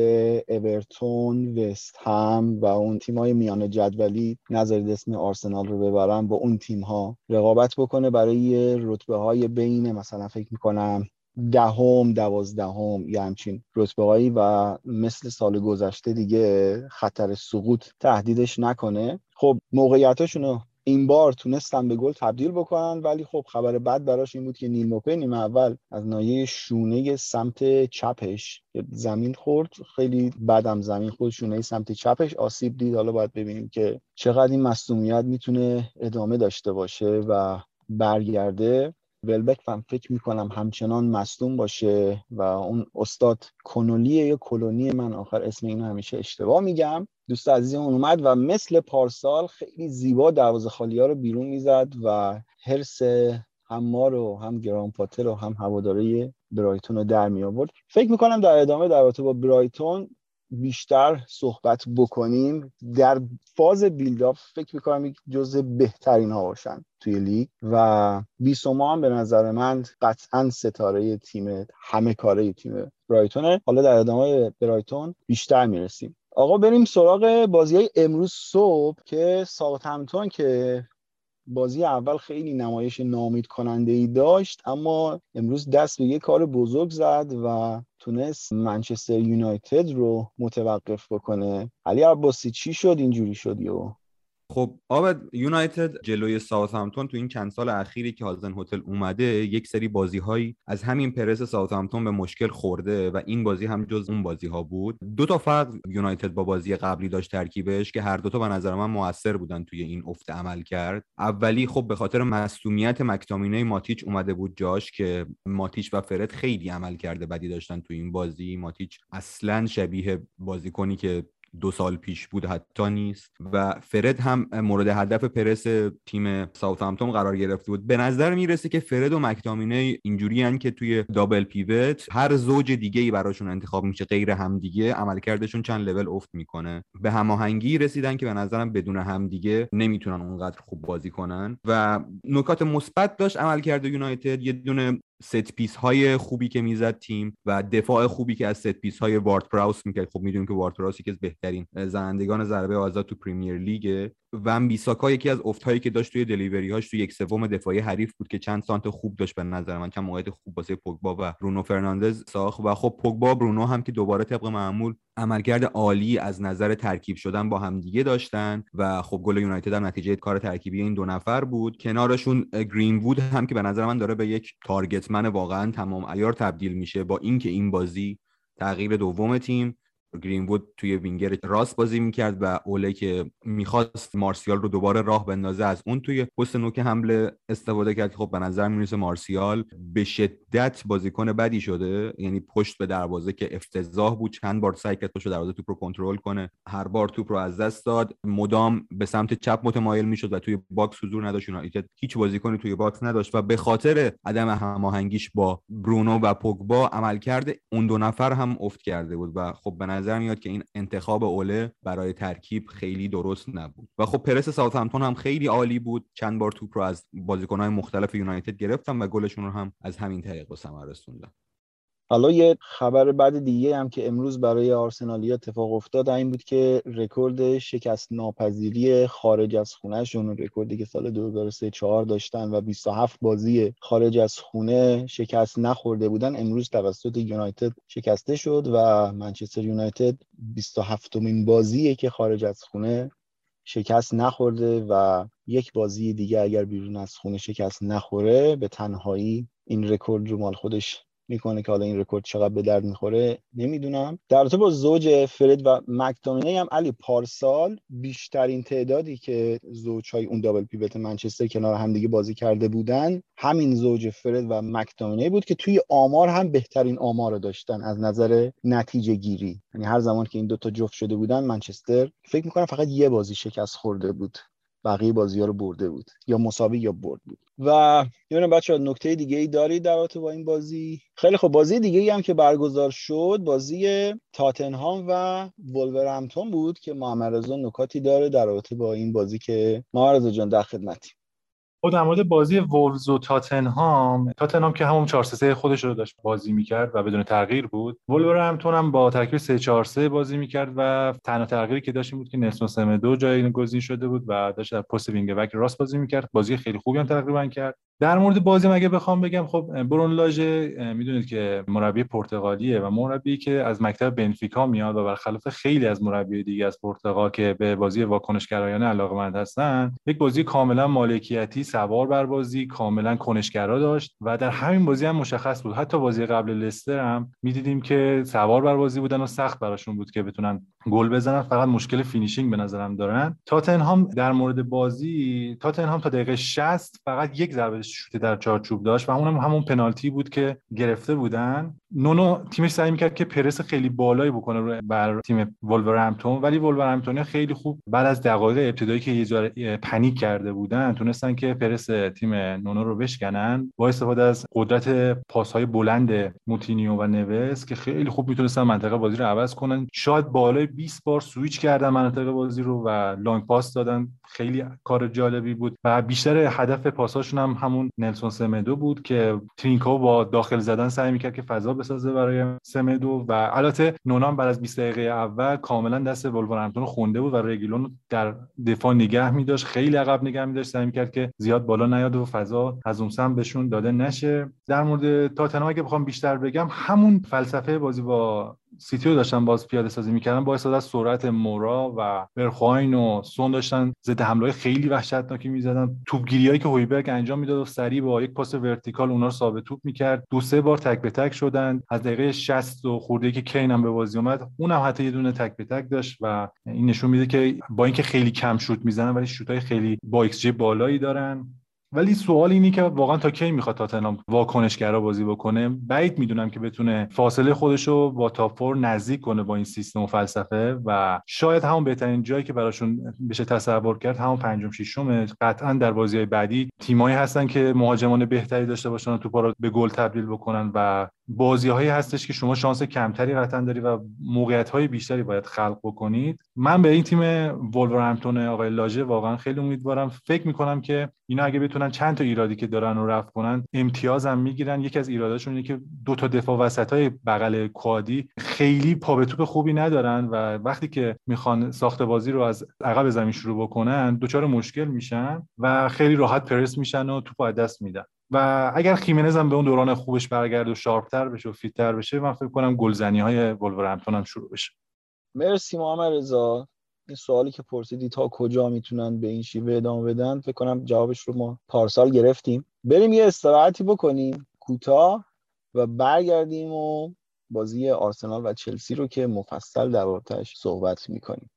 اورتون، وست هم و اون تیمای میان جدولی نذارید اسم آرسنال رو ببرم با اون تیم ها رقابت بکنه برای رتبه های بین مثلا فکر می‌کنم دهم دوازدهم یا همچین رتبه هایی و مثل سال گذشته دیگه خطر سقوط تهدیدش نکنه. خب موقعیتاشون رو این بار تونستن به گل تبدیل بکنن ولی خب خبر بد براش این بود که نیل موپه نیمه اول از نایه شونه سمت چپش زمین خورد. خیلی بدم زمین خورد شونه سمت چپش آسیب دید. حالا باید ببینیم که چقدر این مصومیت می‌تونه ادامه داشته باشه و برگرده. ولبک من فکر می‌کنم همچنان مصدوم باشه و اون استاد کنولیه یا کلونی من آخر اسم اینو همیشه اشتباه میگم. دوست عزیزم اومد و مثل پارسال خیلی زیبا دروازه خالی ها رو بیرون می‌زد و حرس هم ما رو هم گران پاتر و هم هواداره برایتون رو در می آورد فکر می‌کنم در ادامه در با برایتون بیشتر صحبت بکنیم. در فاز بیلداپ فکر می‌کنم یک جز بهترین ها باشن توی لیگ و بیسوما هم به نظر من قطعا ستاره تیم همه کاره تیم برایتونه. حالا در ادامه برایتون بیشتر می‌رسیم. آقا بریم سراغ بازی های امروز صبح که همتون که بازی اول خیلی نمایش ناامید کننده ای داشت اما امروز دست به یه کار بزرگ زد و تونست منچستر یونایتد رو متوقف بکنه. علی عباسی چی شد؟ اینجوری شد یو خب عابد یونایتد جلوی ساوثهامپتون تو این چند سال اخیری که هازنهوتل اومده یک سری بازی هایی از همین پرس ساوثهامپتون به مشکل خورده و این بازی هم جز اون بازی ها بود. دو تا فرق یونایتد با بازی قبلی داشت ترکیبش که هر دو تا به نظر من موثر بودن توی این افت عملکرد. اولی خب به خاطر مصدومیت مکتامینه ماتیچ اومده بود جاش که ماتیچ و فرد خیلی عملکرد بدی داشتن توی این بازی. ماتیچ اصلا شبیه بازیکنی که دو سال پیش بود حتی نیست. و فرد هم مورد هدف پرس تیم ساوثهامپتون قرار گرفته بود. به نظر می‌رسه که فرد و مکتامینه اینجوری که توی double pivot هر زوج دیگه ای براشون انتخاب میشه غیر همدیگه عملکردشون چند لول افت می‌کنه. به هماهنگی رسیدن که به نظرم بدون همدیگه نمی‌تونن اونقدر خوب بازی کنن. و نکات مثبت داشت عملکرد یونایتد. یه دونه set piece های خوبی که می‌زد تیم و دفاع خوبی که از set piece های وارد پراوز می‌کرد. خب می‌دونیم که وارد پراوز یکی از بهترین زنندگان ضربه آزاد تو پریمیر لیگه. و بیساکا یکی از افت هایی که داشت توی دلیوری هاش توی یک سوم دفاعی حریف بود که چند سانت خوب داشت به نظر من چند موقعیت خوب واسه پوگبا و برونو فرناندز ساخت و خب پوگبا برونو هم که دوباره طبق معمول عملکرد عالی از نظر ترکیب شدن با همدیگه داشتن و خب گل یونایتد هم نتیجه کار ترکیبی این دو نفر بود. کنارشون گرین وود هم که به نظر من داره به یک تارگتمن واقعا تمام ایار تبدیل میشه با اینکه این بازی تغییر دوم تیم گرینوود توی وینگر راست بازی می‌کرد و اوله که می‌خواست مارسیال رو دوباره راه بندازه از اون توی پست نوک حمله استفاده کرد خب به نظر می‌رسه مارسیال به شدت بازیکن بدی شده یعنی پشت به دروازه که افتضاح بود. چند بار سعی کرد پشت دروازه توپ رو کنترل کنه. هر بار توپ رو از دست داد. مدام به سمت چپ متمایل می‌شد و توی box حضور نداشت. یونایتد هیچ بازیکنی توی box نداشت و به خاطر عدم هماهنگیش با برونو و پوگبا عملکرد اون دو نفر هم افت کرده بود و خب به نظر میاد که این انتخاب اوله برای ترکیب خیلی درست نبود. و خب پرس ساوثهمپتون هم خیلی عالی بود. چند بار توپ رو از بازیکنهای مختلف یونایتد گرفتن و گلشون رو هم از همین طریق به ثمر رسوندن حالا یه خبر بد دیگه هم که امروز برای آرسنالی اتفاق افتاد این بود که رکورد شکست ناپذیری خارج از خونهشون رکوردی که سال 2003 4 داشتن و 27 بازی خارج از خونه شکست نخورده بودن امروز توسط یونایتد شکسته شد و منچستر یونایتد 27 مین بازیه که خارج از خونه شکست نخورده و یک بازی دیگه اگر بیرون از خونه شکست نخوره به تنهایی این رکورد رو مال خودش می‌کنه که حالا این رکورد چقدر به درد می‌خوره نمی‌دونم. در با زوج فرد و مکتامینه هم علی پارسال بیشترین تعدادی که زوج های اون double پیوت منچستر کنار همدیگه بازی کرده بودن همین زوج فرد و مکتامینه بود که توی آمار هم بهترین آمار رو داشتن از نظر نتیجه گیری. یعنی هر زمان که این دوتا جفت شده بودن منچستر فکر می‌کنم فقط یه بازی شکست خورده بود. بقیه بازی ها رو برده بود یا مساوی یا برد بود. و بچه بچه نکته دیگه ای دارید در رابطه با این بازی؟ خیلی خب بازی دیگه ای هم که برگزار شد بازی تاتنهام و ولورهمپتون بود که محمد رضا نکاتی داره در رابطه با این بازی که محمد رضا جان در خدمتی خب در مورد بازی وولز و تاتنهام تاتنهام که همون 4 3 خودش رو داشت بازی می‌کرد و بدون تغییر بود. ولورهمپتون هم با ترکیب 3 4 3 بازی می‌کرد و تنها تغییری که داشت بود که نلسون سمدو جایگزین شده بود و داشت در پست wing back راست بازی می‌کرد. بازی خیلی خوبی هم تقریبا کرد. در مورد بازی اگه بخوام بگم خب برونو لاژه می‌دونید که مربی پرتغالیه و مربی که از مکتب بنفیکا میاد و برخلاف خیلی از مربی دیگه از پرتغال که به بازی واکنشگرایانه علاقمند هستن یک بازی کاملا مالکیتی سوار بر بازی کاملا کنشگرا داشت و در همین بازی هم مشخص بود. حتی بازی قبل لستر هم می‌دیدیم که سوار بر بازی بودن و سخت براشون بود که بتونن گل بزنن. فقط مشکل finishing به نظرم دارن. تاتنهام در مورد بازی تاتنهام تا دقیقه 60 فقط یک ضربه شوت در چارچوب داشت و اونم همون پنالتی بود که گرفته بودن. نونو تیمش سعی می‌کرد که پرس خیلی بالایی بکنه بر تیم ولورهمپتون ولی ولورهمپتونیا خیلی خوب بعد از دقایق ابتدایی که یه panic کرده بودن تونستن که پرس تیم نونو رو بشکنن با استفاده از قدرت پاسهای بلند موتینیو و نوس که خیلی خوب می‌تونستن منطقه بازی رو عوض کنن. شاید بالای 20 بار سویچ کردن منطقه بازی رو و long pass دادن. خیلی کار جالبی بود و بیشتر هدف پاساشون هم همون نلسون سمدو بود که ترینکو با داخل زدن سعی می‌کرد که فضا بسازه برای سمدو و البته نونو بعد از 20 دقیقه اول کاملا دست ولورهمپتون خونده بود و رگیلون در دفاع نگه میداشت خیلی عقب نگه میداشت سعی می‌کرد که زیاد بالا نیاد و فضا از اون سمت بهشون داده نشه. در مورد تاتنهام اگه بخوام بیشتر بگم همون فلسفه بازی با سیتی رو داشتن باز پیاده سازی می‌کردن با از سرعت مورا و برخواین و سون داشتن ضد حمله خیلی وحشتناکی می‌زدن. توپگیری هایی که هویبرگ انجام می‌داد و سریع با یک پاس vertical اونا رو صاحب توپ می‌کرد. دو سه بار تک به تک شدن. از دقیقه 60 و خورده که کین هم به بازی اومد اونم حتی یه دونه تک به تک داشت و این نشون میده که با اینکه خیلی کم شوت می‌زنن ولی شوت های خیلی با ایکس جی بالایی دارن. ولی سوال اینی که واقعا تا کی می‌خواد تاتنهام واکنشگرا بازی بکنه؟ بعید می‌دونم که بتونه فاصله خودش رو با تاپ نزدیک کنه با این سیستم و فلسفه و شاید همون بهترین جایی که براشون بشه تصور کرد همون پنجم ششم قطعا در بازی بعدی تیمایی هستن که مهاجمان بهتری داشته باشن و توپا به گل تبدیل بکنن و بازی هایی هستش که شما شانس کمتری قطعا داری و موقعیت های بیشتری باید خلق بکنید. من به این تیم ولورهمپتون آقای لاژه واقعا خیلی امیدوارم. فکر می‌کنم که اینا اگه بتونن چند تا ایرادی که دارن رو رفع کنن امتیاز هم می‌گیرن. یکی از ایراداشون اینه که دو تا دفاع وسط های بغل کوادی خیلی پا به توپ خوبی ندارن و وقتی که می‌خوان ساخت بازی رو از عقب زمین شروع بکنن دچار مشکل میشن و خیلی راحت پرس میشن و توپ از دست میدن. و اگر خیمنز هم به اون دوران خوبش برگرده و sharp تر بشه و fit تر بشه من فکر کنم گلزنی های ولورهمپتون هم شروع بشه. مرسی محمد رضا. این سوالی که پرسیدی تا کجا می‌تونن به این شیوه ادامه بدن فکر کنم جوابش رو ما پارسال گرفتیم. بریم یه استراحتی بکنیم. کوتاه و برگردیم و بازی آرسنال و چلسی رو که مفصل در صحبت می‌کنیم.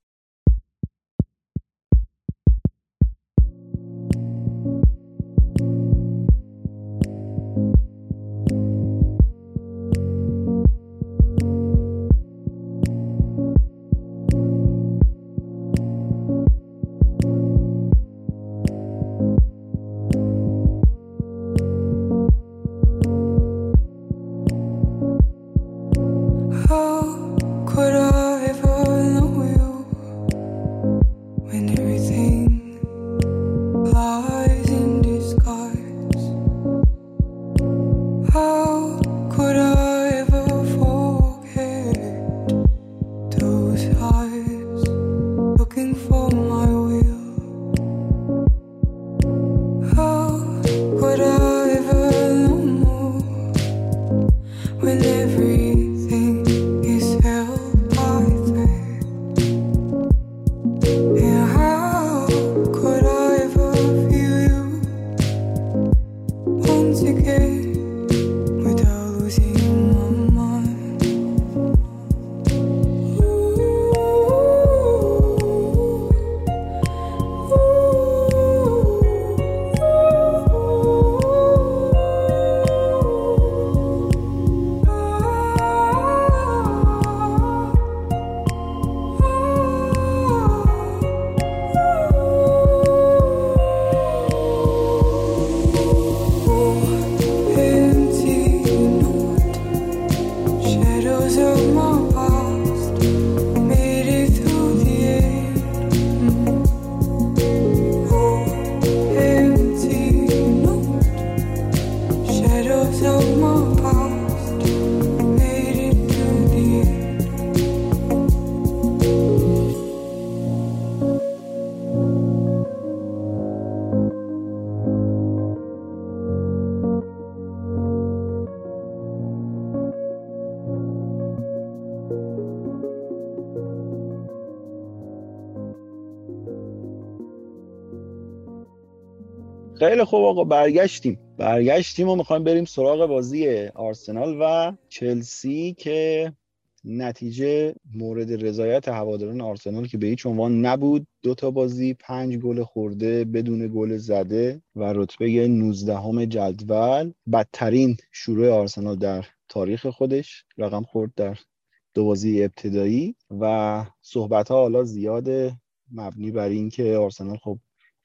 خیلی خوب آقا برگشتیم. برگشتیم و می‌خوایم بریم سراغ بازی آرسنال و چلسی که نتیجه مورد رضایت هواداران آرسنال که به هیچ عنوان نبود. دو تا بازی پنج گل خورده بدون گل زده و رتبه 19 جدول. بدترین شروع آرسنال در تاریخ خودش. رقم خورد در دو بازی ابتدایی. و صحبت ها حالا زیاده مبنی بر اینکه آرسنال خب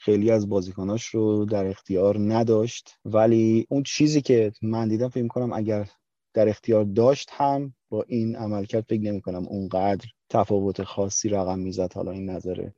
خیلی از بازیکناش رو در اختیار نداشت. ولی اون چیزی که من دیدم فکر کنم اگر در اختیار داشت هم با این عملکرد فکر نمی کنم اونقدر تفاوت خاصی رقم می‌زد. حالا این نظر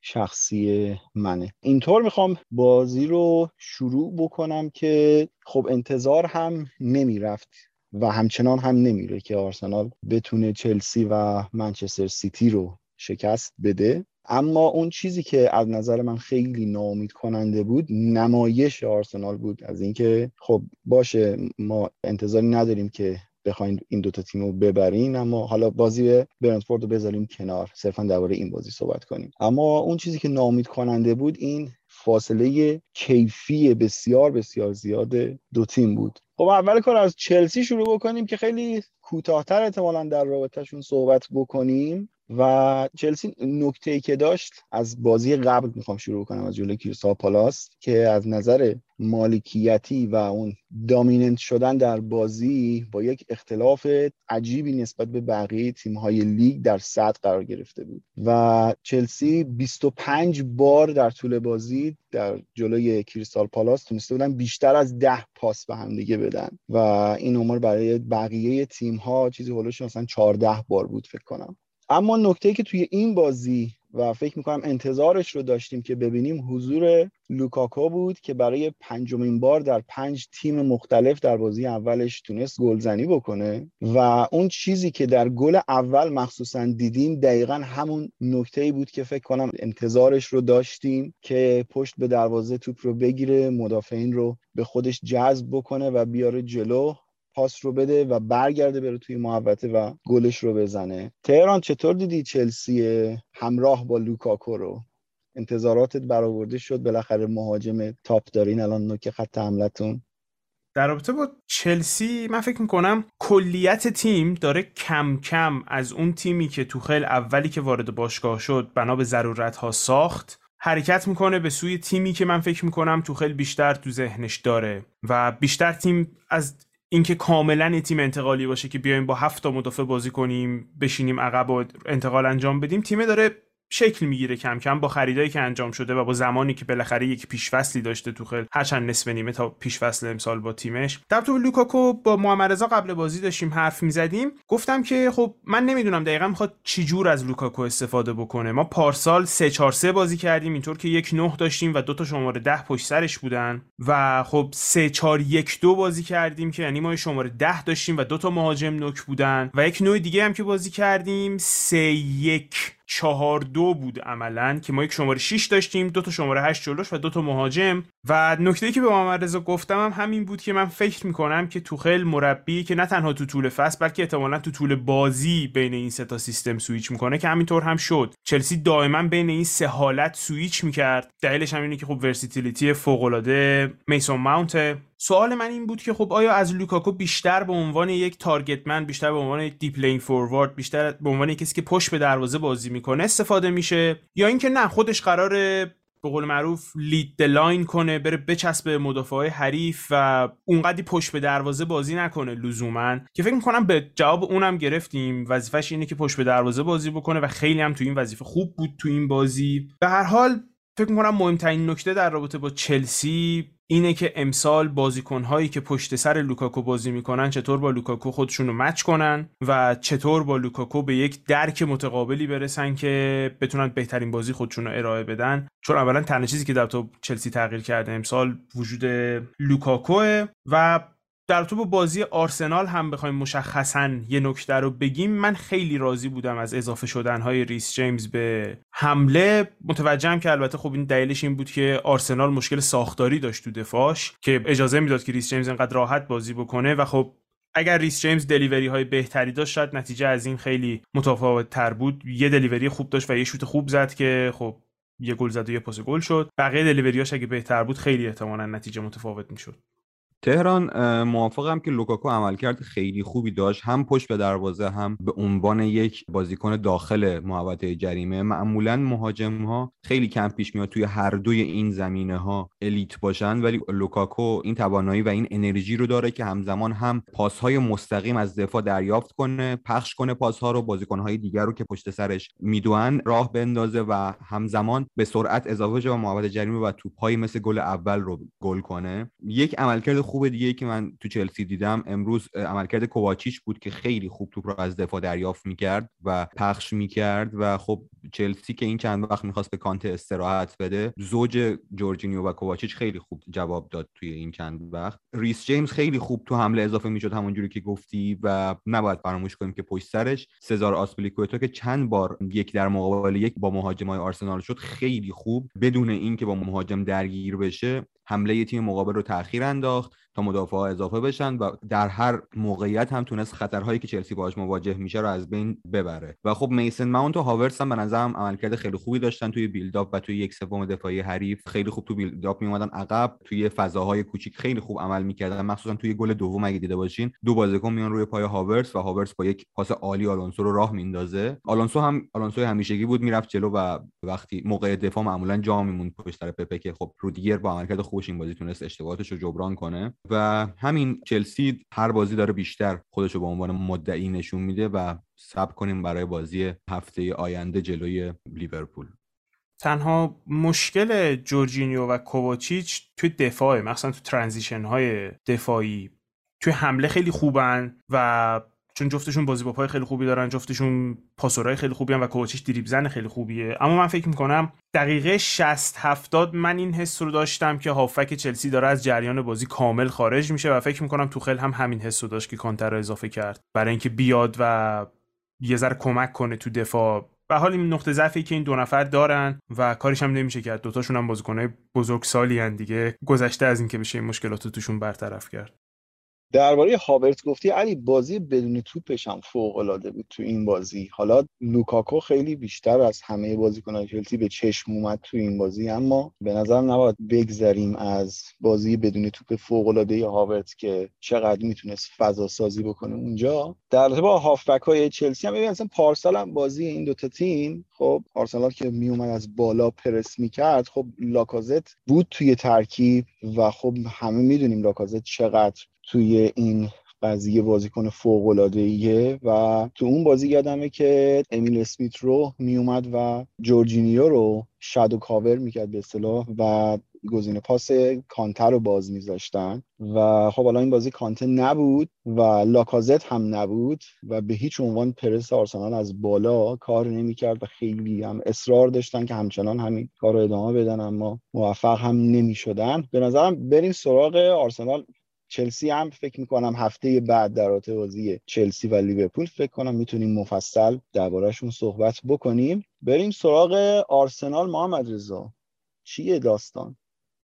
شخصی منه. اینطور می‌خوام بازی رو شروع بکنم که خب انتظار هم نمی‌رفت و همچنان هم نمیره که آرسنال بتونه چلسی و منچستر سیتی رو شکست بده. اما اون چیزی که از نظر من خیلی ناامید کننده بود نمایش آرسنال بود. از اینکه خب باشه ما انتظاری نداریم که بخواین این دوتا تیم رو ببرین اما حالا بازی برنتفورد رو بذاریم کنار. صرفا درباره این بازی صحبت کنیم. اما اون چیزی که ناامید کننده بود این فاصله کیفی بسیار بسیار زیاد دو تیم بود. خب اول کار از چلسی شروع بکنیم که خیلی کوتاهتر احتمالا در رابطهشون صحبت بکنیم. و چلسی نکته ای که داشت از بازی قبل می‌خوام شروع کنم از جلوی کریستال پالاس که از نظر مالکیتی و اون دامیننت شدن در بازی با یک اختلاف عجیبی نسبت به بقیه های لیگ در صد قرار گرفته بود. و چلسی 25 بار در طول بازی در جلوی کریستال پالاس تونسته بودن بیشتر از ده پاس به هم دیگه بدن. و این عمر برای بقیه تیم ها چیزی هولوش مثلا 14 بار بود فکر کنم. اما نکته که توی این بازی و فکر می‌کنم انتظارش رو داشتیم که ببینیم حضور لوکاکو بود که برای پنجمین بار در پنج تیم مختلف در بازی اولش تونست گلزنی بکنه و اون چیزی که در گل اول مخصوصا دیدیم دقیقا همون نکته بود که فکر کنم انتظارش رو داشتیم که پشت به دروازه توپ رو بگیره مدافعین رو به خودش جذب بکنه و بیاره جلو. پاس رو بده و برگرده بره توی محوطه و گلش رو بزنه. تهران چطور دیدی چلسی همراه با لوکاکو رو؟ انتظاراتت برآورده شد بالاخره مهاجم تاپ دارین. الان نوک خط حملتون. در رابطه با چلسی من فکر می‌کنم کلیت تیم داره کم کم از اون تیمی که توخل اولی که وارد باشگاه شد بنا به ضرورت ها ساخت. حرکت می‌کنه به سوی تیمی که من فکر می‌کنم توخل بیشتر تو ذهنش داره و بیشتر تیم از اینکه کاملا تیم انتقالی باشه که بیایم با هفت تا مدافع بازی کنیم بشینیم عقب و انتقال انجام بدیم تیم داره شکل می‌گیره کم کم با خریدایی که انجام شده و با زمانی که بالاخره یک پیشفصلی داشته توخل هرچند نصف نیمه تا پیشفصل امسال با تیمش. در تو لوکاکو با محمد رضا قبل بازی داشتیم حرف می‌زدیم. گفتم که خب من نمی‌دونم دقیقا می‌خواد چی جور از لوکاکو استفاده بکنه. ما پارسال 3 4 3 بازی کردیم اینطور که یک نه داشتیم و دو تا شماره 10 پشت سرش بودن. و خب 3 4 1 2 بازی کردیم که یعنی ما شماره 10 داشتیم و دو تا مهاجم نوک بودن. و یک نوع دیگه هم که بازی کردیم 3 1 چهار دو بود عملا که ما یک شماره 6 داشتیم دو تا شماره 8 جلوش و دو تا مهاجم. و نکته که به محمد گفتم هم همین بود که من فکر می‌کنم که توخل مربی که نه تنها تو طول فصل بلکه احتمالا تو طول بازی بین این سه تا سیستم سویچ می‌کنه که همینطور هم شد. چلسی دائما بین این سه حالت سویچ می‌کرد. دلیلش هم اینه که خب versatility فوق العاده میسون ماونت سوال من این بود که خب آیا از لوکاکو بیشتر به عنوان یک target man بیشتر به عنوان deep-lying forward بیشتر به عنوان کسی که پشت به دروازه بازی می‌کنه استفاده میشه؟ یا اینکه نه خودش قراره به قول معروف lead line کنه بره بچسبه مدافع حریف و اونقدی پشت به دروازه بازی نکنه لزوما. که فکر می‌کنم به جواب اونم گرفتیم. وظیفش اینه که پشت به دروازه بازی بکنه و خیلی هم تو این وظیفه خوب بود تو این بازی. به هر حال فکر می‌کنم مهمترین نکته در رابطه با چلسی اینه که امسال بازیکنهایی که پشت سر لوکاکو بازی می‌کنن چطور با لوکاکو خودشون رو match کنن و چطور با لوکاکو به یک درک متقابلی برسن که بتونن بهترین بازی خودشون رو ارائه بدن. چون اولا تنها چیزی که در تو چلسی تغییر کرده امسال وجود لوکاکوه و در تو بازی آرسنال هم بخوایم مشخصا یه نکته رو بگیم. من خیلی راضی بودم از اضافه شدن های ریس جیمز به حمله. متوجهم که البته خب این دلیلش این بود که آرسنال مشکل ساختاری داشت تو دفاعش که اجازه می‌داد که ریس جیمز انقدر راحت بازی بکنه و خب اگر ریس جیمز delivery های بهتری داشت شاید نتیجه از این خیلی متفاوت تر بود. یه delivery خوب داشت و یه شوت خوب زد که خب یه گل زد و یه پاس گل شد. بقیه delivery اش اگه بهتر بود خیلی احتمالا نتیجه متفاوت می‌شد. تهران موافقم که لوکاکو عملکرد خیلی خوبی داشت هم پشت به دروازه هم به عنوان یک بازیکن داخل محوطه جریمه. معمولا مهاجم ها خیلی کم پیش میاد توی هر دوی این زمینه ها elite باشن ولی لوکاکو این توانایی و این انرژی رو داره که همزمان هم پاس های مستقیم از دفاع دریافت کنه پخش کنه پاس ها رو بازیکن های دیگر رو که پشت سرش می‌دوئن راه بندازه و همزمان به سرعت اضافه شه و محوطه جریمه و توپهایی مثل گل اول رو گل کنه. یک عملکرد خوب دیگه که من تو چلسی دیدم. امروز عملکرد کوواچیچ بود که خیلی خوب توپ رو از دفاع دریافت می‌کرد و پخش می‌کرد و خب چلسی که این چند وقت می‌خواست به کانت استراحت بده زوج جورجینیو و کوواچیچ خیلی خوب جواب داد توی این چند وقت. ریس جیمز خیلی خوب تو حمله اضافه می‌شد همونجوری که گفتی و نباید فراموش کنیم که پشت سرش سزار آسپیلیکوئتا که چند بار یک در مقابل یک با مهاجمای آرسنال شد خیلی خوب بدون اینکه با مهاجم درگیر بشه حمله تیم مقابل رو تاخیر انداخت. تا مدافع اضافه بشن و در هر موقعیت هم تونست خطرهایی که چلسی باهاش مواجه میشه رو از بین ببره. و خب میسن ماونت و هاورس هم به نظرم عملکرد خیلی خوبی داشتن توی build-up و توی یک سوم دفاعی حریف. خیلی خوب تو build-up میومدن عقب. توی فضاهای کوچیک خیلی خوب عمل می‌کردن. مخصوصا توی گل دوم اگه دیده باشین دو بازیکن میان روی پای هاورس و هاورس با یک پاس عالی آلونسو رو راه میندازه. آلونسو هم آلونسو همیشگی بود می‌رفت جلو و وقتی موقع دفاع معمولا جا میموند پشت سر پپه که خب رودیگر با عملکرد خوبش این بازی تونست اشتباهاتش رو جبران کنه. و همین چلسی هر بازی داره بیشتر خودش رو به عنوان مدعی نشون میده و صبر کنیم برای بازی هفته آینده جلوی لیورپول. تنها مشکل جورجینیو و کوواچیچ توی دفاع مثلا تو ترانزیشن های دفاعی توی حمله خیلی خوبن و چون جفتشون بازی با پای خیلی خوبی دارن جفتشون پاسورای خیلی خوبی هم و کوچیش دریب زن خیلی خوبیه. اما من فکر می‌کنم دقیقه 60 70 من این حس رو داشتم که هافک چلسی داره از جریان بازی کامل خارج میشه و فکر می‌کنم توخل هم همین حس رو داشت که کانتر رو اضافه کرد. برای اینکه بیاد و یه ذره کمک کنه تو دفاع. و حال این نقطه ضعفی که این دو نفر دارن و کارش هم نمیشه کرد. دوتاشون هم بازیکنهای بزرگ سالی هن دیگه. گذشته از اینکه بشه این مشکلات توشون برطرف کرد. درباره هاورت گفتی علی بازی بدون توپش هم فوق العاده بود تو این بازی. حالا لوکاکو خیلی بیشتر از همه بازیکنان چلسی به چشم اومد تو این بازی اما به نظر نباید بگذریم از بازی بدون توپ فوق العاده هاورت که چقدر می‌تونست فضا سازی بکنه اونجا. در با هافبک های چلسی هم مثلا پارسال هم بازی این دوتا تیم خب آرسنال که میومد از بالا پرس می‌کرد خب لاکازت بود توی ترکیب و خب همه می‌دونیم لاکازت چقدر توی این قضیه بازیکن فوق العاده و تو اون بازی یادمه که امیل اسمیت رو میومد و جورجینیو رو شادو کاور می‌کرد به اصطلاح و گزینه پاس کانتر رو باز میذاشتن و خب حالا این بازی کانته نبود و لاکازت هم نبود و به هیچ عنوان پرس آرسنال از بالا کار نمی‌کرد و خیلی هم اصرار داشتن که همچنان همین کار رو ادامه بدن اما موفق هم نمی‌شدن. به نظرم بریم سراغ آرسنال. چلسی هم فکر می‌کنم هفته بعد در بازی چلسی و لیورپول فکر کنم می‌تونیم مفصل دربارهشون صحبت بکنیم. بریم سراغ آرسنال محمد رضا. چیه داستان؟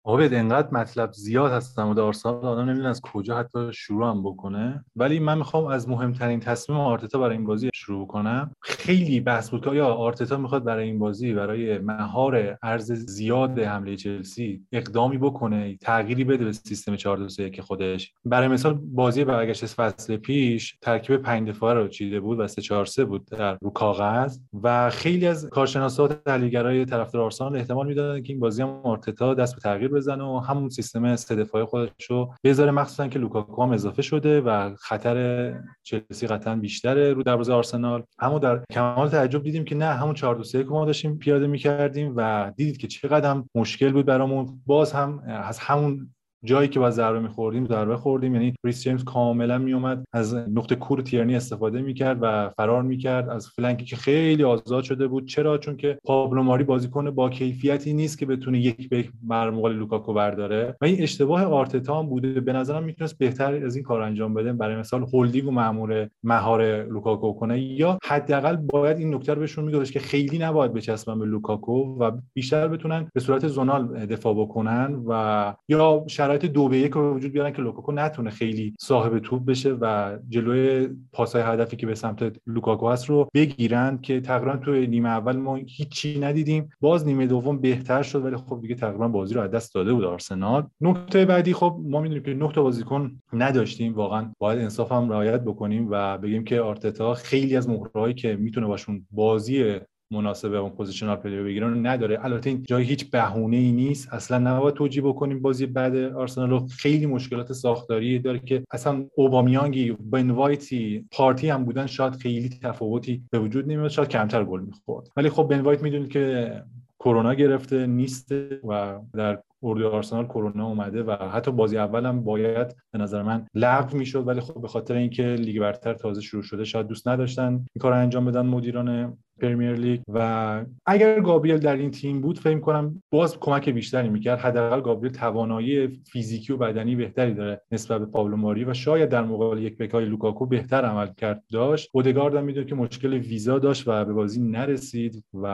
عابد انقدر مطلب زیاد هست در مورد آدم نمی‌دونه از کجا حتی شروع هم بکنه. ولی من می‌خوام از مهمترین تصمیم آرتتا برای این بازی شروع کنم خیلی بحث بود که آیا آرتتا می‌خواد برای این بازی برای مهار ارز زیاد حمله چلسی اقدامی بکنه تغییری بده به سیستم 4 2 که خودش؟ برای مثال بازی برگشت فصل پیش ترکیب 5 دفاعه رو چیده بود و 3 4 3 بود در رو کاغذ و خیلی از کارشناسا و تحلیلگرای طرفدار آرسنال احتمال می‌دادن که این بازی هم آرتتا دست به تغییر بزنه و همون سیستم سه دفاعی خودش رو بذاره مخصوصا که لوکاکو هم اضافه شده و خطر چلسی قطعا بیشتره رو دروازه آرسنال. اما در کمال تعجب دیدیم که نه همون 4 2 3 که ما داشتیم پیاده می‌کردیم و دیدید که چقدر هم مشکل بود برامون. باز هم از همون جایی که با ضربه میخوردیم ضربه خوردیم. یعنی ریس جیمز کاملا میومد از نقطه کور تیرنی استفاده می‌کرد و فرار می‌کرد از flank ی که خیلی آزاد شده بود. چرا؟ چون که پابلو ماری بازیکن با کیفیتی نیست که بتونه یک به یک لوکاکو برداره. و این اشتباه آرتتا هم بوده. به نظرم می‌تونست بهتر از این کار انجام بده. برای مثال هولدینگ و مامور مهار لوکاکو کنه. یا حداقل باید این نکته رو بهشون میگفتش که خیلی نباید بچسبن به لوکاکو و بیشتر بتونن به صورت zonal دفاع بکنن و یا شرایط شرایط دو به یک رو وجود بیارن که لوکاکو نتونه خیلی صاحب توپ بشه و جلوی پاسای هدفی که به سمت لوکاکو هست رو بگیرن که تقریبا تو نیمه اول ما هیچی ندیدیم. باز نیمه دوم بهتر شد ولی خب دیگه تقریبا بازی رو از دست داده بود آرسنال. نکته بعدی خب ما می‌دونیم که تا بازیکن نداشتیم. واقعا باید انصاف هم رعایت بکنیم و بگیم که آرتتا خیلی از مهره‌هایی که می‌تونه باشون بازی مناسب اون positional player بگیرن نداره. البته این جای هیچ بهونه ای نیست. اصلا نباید توجیه بکنیم بازی بعد آرسنال خیلی مشکلات ساختاری داره که اصلا اوبامیانگ ی بن وایتی پارتی هم بودن شاید خیلی تفاوتی به وجود نمیاد. شاید کمتر گل می‌خورد. ولی خب بن وایت می‌دونید که کرونا گرفته نیست و در اردو آرسنال کرونا اومده و حتی بازی اول هم باید به نظر من لغو می‌شد. ولی خب به خاطر اینکه لیگ برتر تازه شروع شده شاید دوست نداشتن این کار انجام بدن مدیران پرمیر لیگ و اگر گابریل در این تیم بود فکر کنم باز کمک بیشتری می‌کرد. حداقل گابریل توانایی فیزیکی و بدنی بهتری داره نسبت به پابلو ماری و شاید در مقابل یک به یکای لوکاکو بهتر عمل کرد داشت. اودگارد هم می‌دونه که مشکل ویزا داشت و به بازی نرسید و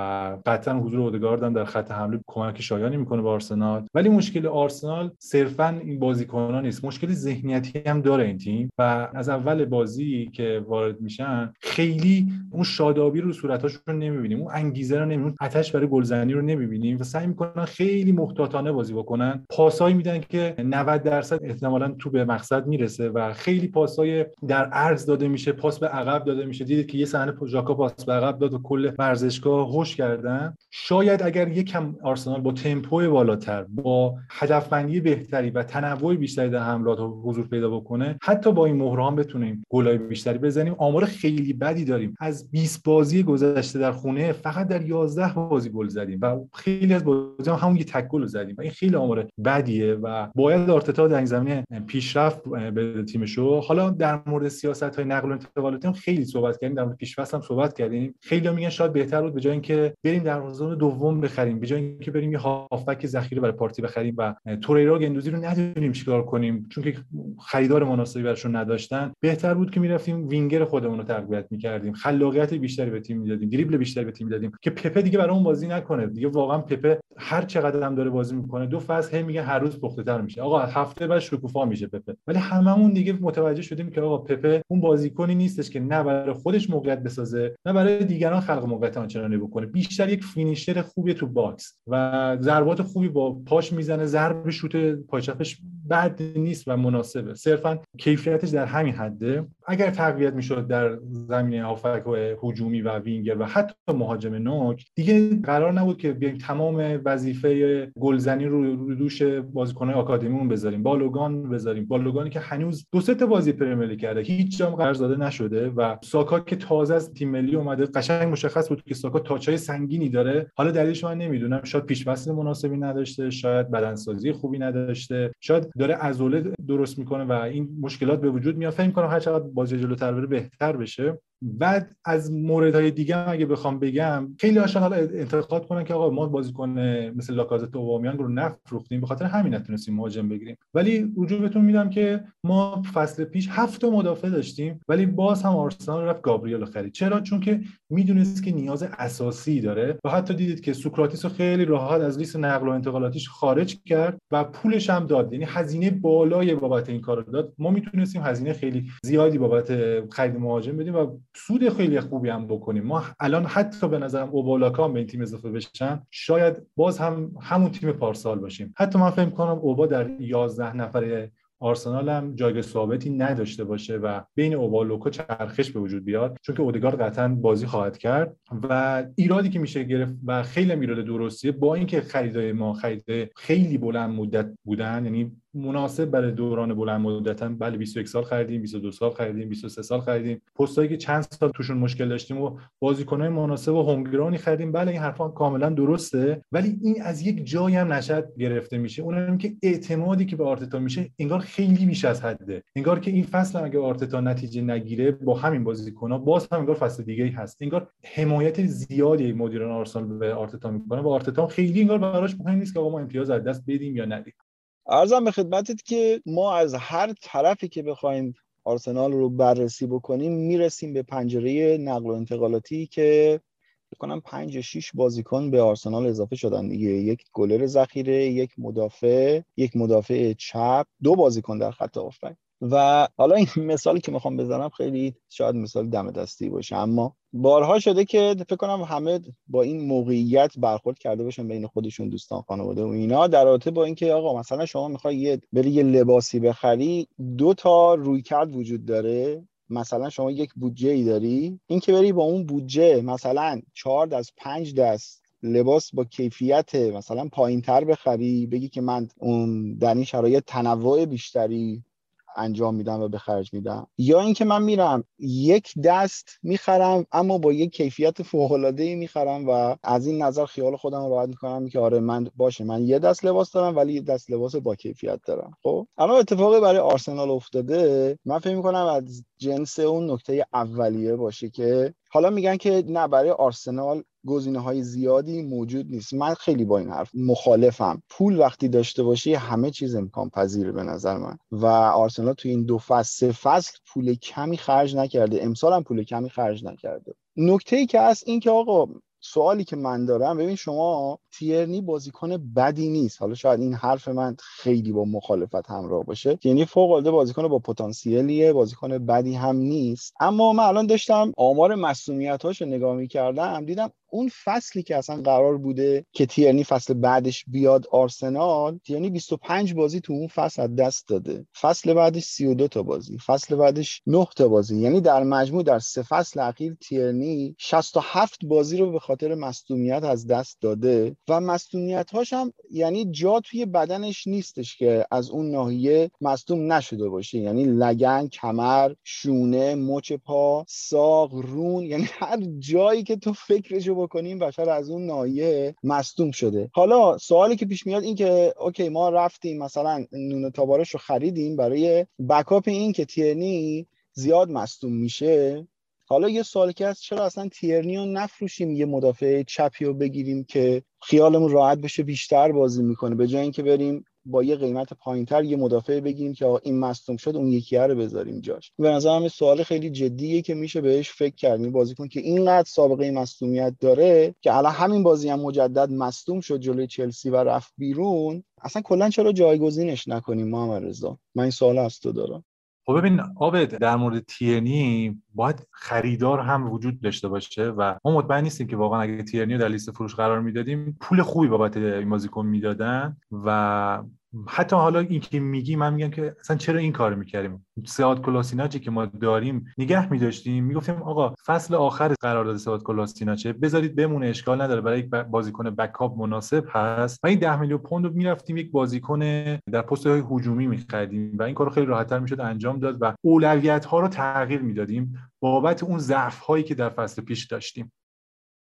قطعا حضور اودگارد هم در خط حمله کمک شایانی می‌کنه به آرسنال. ولی مشکل آرسنال صرفا این بازیکنان نیست. مشکل ذهنیتی هم داره این تیم و از اول بازی که وارد میشن خیلی اون شادابی رو صورت رو نمی‌بینیم. اون انگیزه رو نمی‌بینیم. آتش برای گلزنی رو نمی‌بینیم و سعی می‌کنن خیلی محتاطانه بازی بکنن. پاسایی میدن که 90 درصد احتمالا تو به مقصد می‌رسه و خیلی پاسای در عرض داده میشه پاس به عقب داده میشه. دیدید که یه صحنه ژاکا پاس به عقب داد و کل ورزشگاه هوش کردن. شاید اگر یکم آرسنال با تمپو بالاتر با هدفمندی بهتری و تنوع بیشتری در حملات حضور پیدا بکنه حتی با این مهران بتونیم گلای بیشتری بزنیم. آمار خیلی بدی داریم. از 20 بازی گذشته در خونه فقط در 11 بازی گل زدیم و خیلی از بازی هم همون یه تک گل زدیم و این خیلی آمار بدیه و باید آرتتا در این زمینه پیشرفت به تیمشو حالا در مورد سیاست های نقل و انتقالات هم خیلی صحبت کردیم در مورد پیشرفت هم صحبت کردیم. خیلی میگن شاید بهتر بود به جای اینکه بریم در زون دوم بخریم به جای اینکه بریم یه هافبک ذخیره برای پارتی بخریم و توریرا گندوزی رو ندونیم چیکار کنیم چون که خریدار مناسبی براشون نداشتن. بهتر بود که می‌رفتیم وینگر خودمون رو تقویت می‌کردیم. خلاقیت بیشتری به تیم می‌دادیم. دریبل بیشتری به تیم دادیم که پپه دیگه برای اون بازی نکنه. دیگه واقعا پپه هر چقدر هم داره بازی می‌کنه دو فصل هم میگه هر روز پخته تر میشه. آقا هفته بعد شکوفا میشه پپه. ولی هممون دیگه متوجه شدیم که آقا پپه اون بازیکنی نیستش که نه برای خودش موقعیت بسازه نه برای دیگران خلق موقعیت آنچنانی بکنه. بیشتر یک finisher خوبی تو box و ضربات خوبی با پاش می‌زنه ضرب شوت پای بد نیست و مناسبه. صرفا کیفیتش در همین حده. اگر تقویت می‌شد در زمینه هافک و هجومی و وینگر و حتی مهاجم نوک دیگه قرار نبود که بیایم تمام وظیفه گلزنی رو رو دوش بازیکن‌های آکادمیمون بذاریم. بالوگان بذاریم. بالوگانی که هنوز دو سه تا بازی پرمیر کرده. هیچ جام قرار داده نشده و ساکا که تازه از تیم ملی اومده قشنگ مشخص بود که ساکا تاچای سنگینی داره. حالا دلیلش من نمی‌دونم. شاید پیش مناسبی نداشته شاید بدنسازی خوبی نداشته. شاید داره عضله درست می‌کنه و این مشکلات به وجود میاد. فکر کنم هر چقدر بازی جلوتر بره بهتر بشه. بعد از موردهای دیگه اگه بخوام بگم خیلی هاشون حالا انتقاد کنن که آقا ما بازیکن مثل لاکازت و اوبامیانگ رو نفروختیم به خاطر همین نتونستیم مهاجم بگیریم. ولی وجوبتون میدم که ما فصل پیش هفت مدافع داشتیم ولی باز هم آرسنال رفت گابریل خرید. چرا؟ چون که می‌دونست که نیاز اساسی داره و حتی دیدید که سوکراتیس خیلی راحت از لیست نقل و انتقالاتیش خارج کرد و پولش هم داد. یعنی هزینه بالای بابت این کار داد. ما می‌تونستیم هزینه خیلی زیادی بابت خرید مهاجم بدیم و سود خیلی خوبی هم بکنیم. ما الان حتی به نظرم اوبالاکا به این تیم اضافه بشن شاید باز هم همون تیم پارسال باشیم. حتی من فکر کنم اوبا در 11 نفر آرسنال هم جایگاه ثابتی نداشته باشه و بین اوبالوکا چرخش به وجود بیاد چون که اودگارد قطعا بازی خواهد کرد و ایرادی که میشه گرفت و خیلی ایراد درستیه با اینکه خریدای ما خرید خیلی بلند مدت بودن یعنی مناسب برای دوران بلند هم بله 21 سال خریدیم 22 سال خریدیم 23 سال خریدیم. پستایی که چند سال توشون مشکل داشتیم و بازیکنای مناسب و هومگرانی خریدیم. بله این حرفا کاملا درسته ولی این از یک جایی هم نشد گرفته میشه. اونم که اعتمادی که به آرتتا میشه انگار خیلی بیش از حده. انگار که این فصل هم اگه آرتتا نتیجه نگیره با همین بازیکن‌ها باز هم انگار فصل دیگه هست. انگار حمایت زیادی مدیران آرسنال به آرتتا می‌کنه و آرتتا خیلی انگار براش مهم نیست که آقا ما امتیاز از دست بدیم یا ندیم. ارزم به خدمتت که ما از هر طرفی که بخوایم آرسنال رو بررسی بکنیم می‌رسیم به پنجره نقل و انتقالاتی که کنم 5 یا 6 بازیکن به آرسنال اضافه شدن دیگه. یک گلر ذخیره یک مدافع یک مدافع چپ دو بازیکن در خط هافبک. و حالا این مثالی که می‌خوام بزنم خیلی شاید مثال دم دستی باشه اما بارها شده که فکر کنم همه با این موقعیت برخورد کرده باشن بین خودشون دوستان خانواده و اینا در رابطه با اینکه آقا مثلا شما می‌خوای یه بری یه لباسی بخری دو تا روی کرد وجود داره مثلا شما یک بودجه ای داری اینکه بری با اون بودجه مثلا چهار دست پنج دست لباس با کیفیت مثلا پایین تر بخری بگی که من اون در این شرایط تنوع بیشتری انجام میدم و به خرج میدم. یا اینکه من میرم یک دست می‌خرم اما با یک کیفیت فوق العاده ای می‌خرم و از این نظر خیال خودم راحت می‌کنم که آره من باشه من یه دست لباس دارم ولی یه دست لباس با کیفیت دارم. خب؟ الان اتفاقی برای آرسنال افتاده من فکر می‌کنم از جنس اون نکته اولیه باشه که حالا میگن که نه برای آرسنال گزینه های زیادی موجود نیست. من خیلی با این حرف مخالفم. پول وقتی داشته باشی همه چیز امکان پذیره به نظر من. و آرسنال تو این دو فصل سه فصل پول کمی خرج نکرده. امسال هم پول کمی خرج نکرده. نکته ای که هست این که آقا سوالی که من دارم ببین شما تیرنی بازیکن بدی نیست. حالا شاید این حرف من خیلی با مخالفت همراه باشه. تیرنی فوق العاده بازیکن با پتانسیلیه بازیکن بدی هم نیست. اما من الان داشتم آمار مسئولیت‌هاش رو نگاه می‌کردم دیدم اون فصلی که اصلا قرار بوده که تیرنی فصل بعدش بیاد آرسنال تیرنی 25 بازی تو اون فصل از دست داده. فصل بعدش 32 تا بازی فصل بعدش 9 تا بازی. یعنی در مجموع در سه فصل اخیر تیرنی 67 بازی رو به خاطر مصدومیت از دست داده. و مصدومیت هاش هم یعنی جا توی بدنش نیستش که از اون ناحیه مصدوم نشده باشه. یعنی لگن کمر شونه مچ پا ساق رون یعنی هر جایی که تو فکرشو بکنیم بشر از اون ناحیه مصدوم شده. حالا سوالی که پیش میاد این که اوکی ما رفتیم مثلا نون تابارش رو خریدیم برای بکاپ این که تیرنی زیاد مصدوم میشه. حالا یه سوال که هست چرا اصلا تیرنی رو نفروشیم یه مدافع چپی رو بگیریم که خیالمون راحت بشه بیشتر بازی می‌کنه؟ به جای اینکه بریم با یه قیمت پایینتر یه مدافع بگیریم که این مصدوم شد اون یکی رو بذاریم جاش. به نظرم سوال خیلی جدیه که میشه بهش فکر کرد. بازیکن که اینقدر سابقه مصدومیت داره که الان همین بازی هم مجدد مصدوم شد جلوی چلسی و رفت بیرون اصلا کلا چرا جایگزینش نکنیم محمد رضا؟ من این سوال از تو دارم. خب ببین آبد در مورد تیرنی باید خریدار هم وجود داشته باشه و ما مطمئن نیستیم که واقعا اگه تیرنی رو در لیست فروش قرار می‌دادیم پول خوبی بابت این بازیکن می‌دادن و حتی حالا این که میگی من میگم که اصلا چرا این کار می‌کردیم؟ سعاد کلاسیناچی که ما داریم نگه میداشتیم می‌گفتیم آقا فصل آخر قرارداد سعاد کلاسیناچه بذارید بمونه اشکال نداره برای یک بازیکن بکاپ مناسب هست. و این 10 میلیون پوند رو می‌رفتیم یک بازیکن در پست های هجومی میخریدیم و این کار خیلی راحتتر می‌شد انجام داد و اولویت ها رو تغییر می‌دادیم بابت اون ضعف هایی که در فصل پیش داشتیم.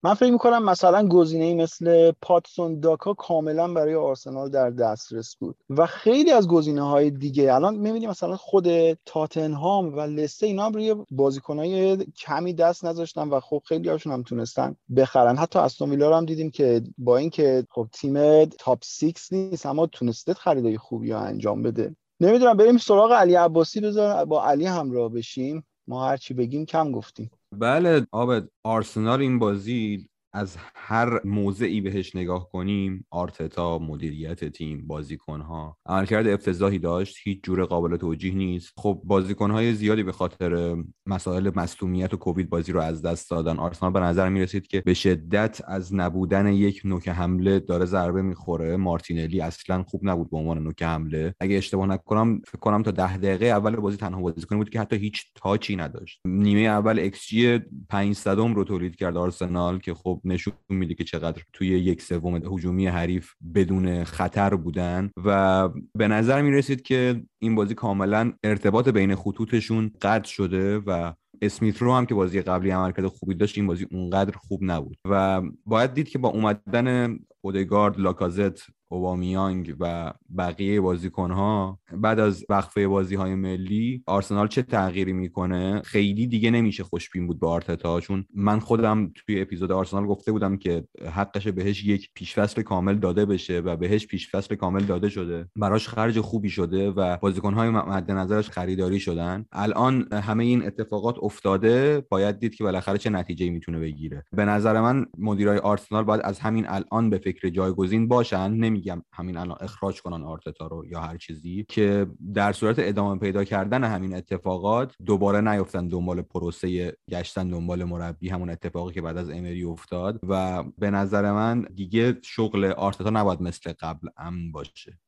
من فکر می‌کنم مثلا گزینه مثل پاتسون داکا کاملا برای آرسنال در دسترس بود و خیلی از گزینه های دیگه. الان می‌بینیم مثلا خود تاتنهام و لسته اینا هم روی بازیکنهای کمی دست نذاشتن و خب خیلی هاشون هم تونستن بخرن. حتی استون ویلا هم دیدیم که با اینکه خب تیم تاپ 6 نیست اما تونسته خریدای خوبی رو انجام بده. نمی‌دونم بریم سراغ علی عباسی بذار با علی همراه بشیم. ما هرچی بگیم کم گفتیم. بله آبد آرسنال این بازی از هر موضعی بهش نگاه کنیم آرتتا مدیریت تیم بازیکنها. عملکرد افتضاحی داشت هیچ جور قابل توجیه نیست. خب بازیکنهای زیادی به خاطر مسائل مصونیت و کووید بازی رو از دست دادن. آرسنال به نظر می رسید که به شدت از نبودن یک نوک حمله داره ضربه می‌خوره. مارتینلی اصلا خوب نبود به عنوان نوک حمله. اگه اشتباه نکنم فکر کنم تا ده دقیقه اول بازی تنها بازیکن بود که حتی هیچ تاچی نداشت. نیمه اول جی 500 رو تولید کرد آرسنال که خب نشون میده که چقدر توی یک سوم هجومی حریف بدون خطر بودن و به نظر می رسید که این بازی کاملا ارتباط بین خطوطشون قطع شده و اسمیت رو هم که بازی قبلی عملکرد خوبی داشت این بازی اونقدر خوب نبود. و باید دید که با اومدن اودگارد لاکازت اوبامیانگ و بقیه بازیکنها بعد از وقفه بازی های ملی آرسنال چه تغییری می‌کنه؟ خیلی دیگه نمیشه خوشبین بود به آرتتا چون من خودم توی اپیزود آرسنال گفته بودم که حقش بهش یک پیشفصل کامل داده بشه و بهش پیشفصل کامل داده شده. براش خرج خوبی شده و بازیکنهای مد نظرش خریداری شدن. الان همه این اتفاقات افتاده باید دید که بالاخره چه نتیجه می‌تونه بگیره. به نظر من مدیرای آرسنال باید از همین الان به فکر جایگزین باشن. نمیگم همین الان اخراج کنن آرتتا رو یا هر چیزی که در صورت ادامه پیدا کردن همین اتفاقات دوباره نیفتن دنبال پروسه گشتن دنبال مربی همون اتفاقی که بعد از امری افتاد. و به نظر من دیگه شغل آرتتا نباید مثل قبل امن باشه.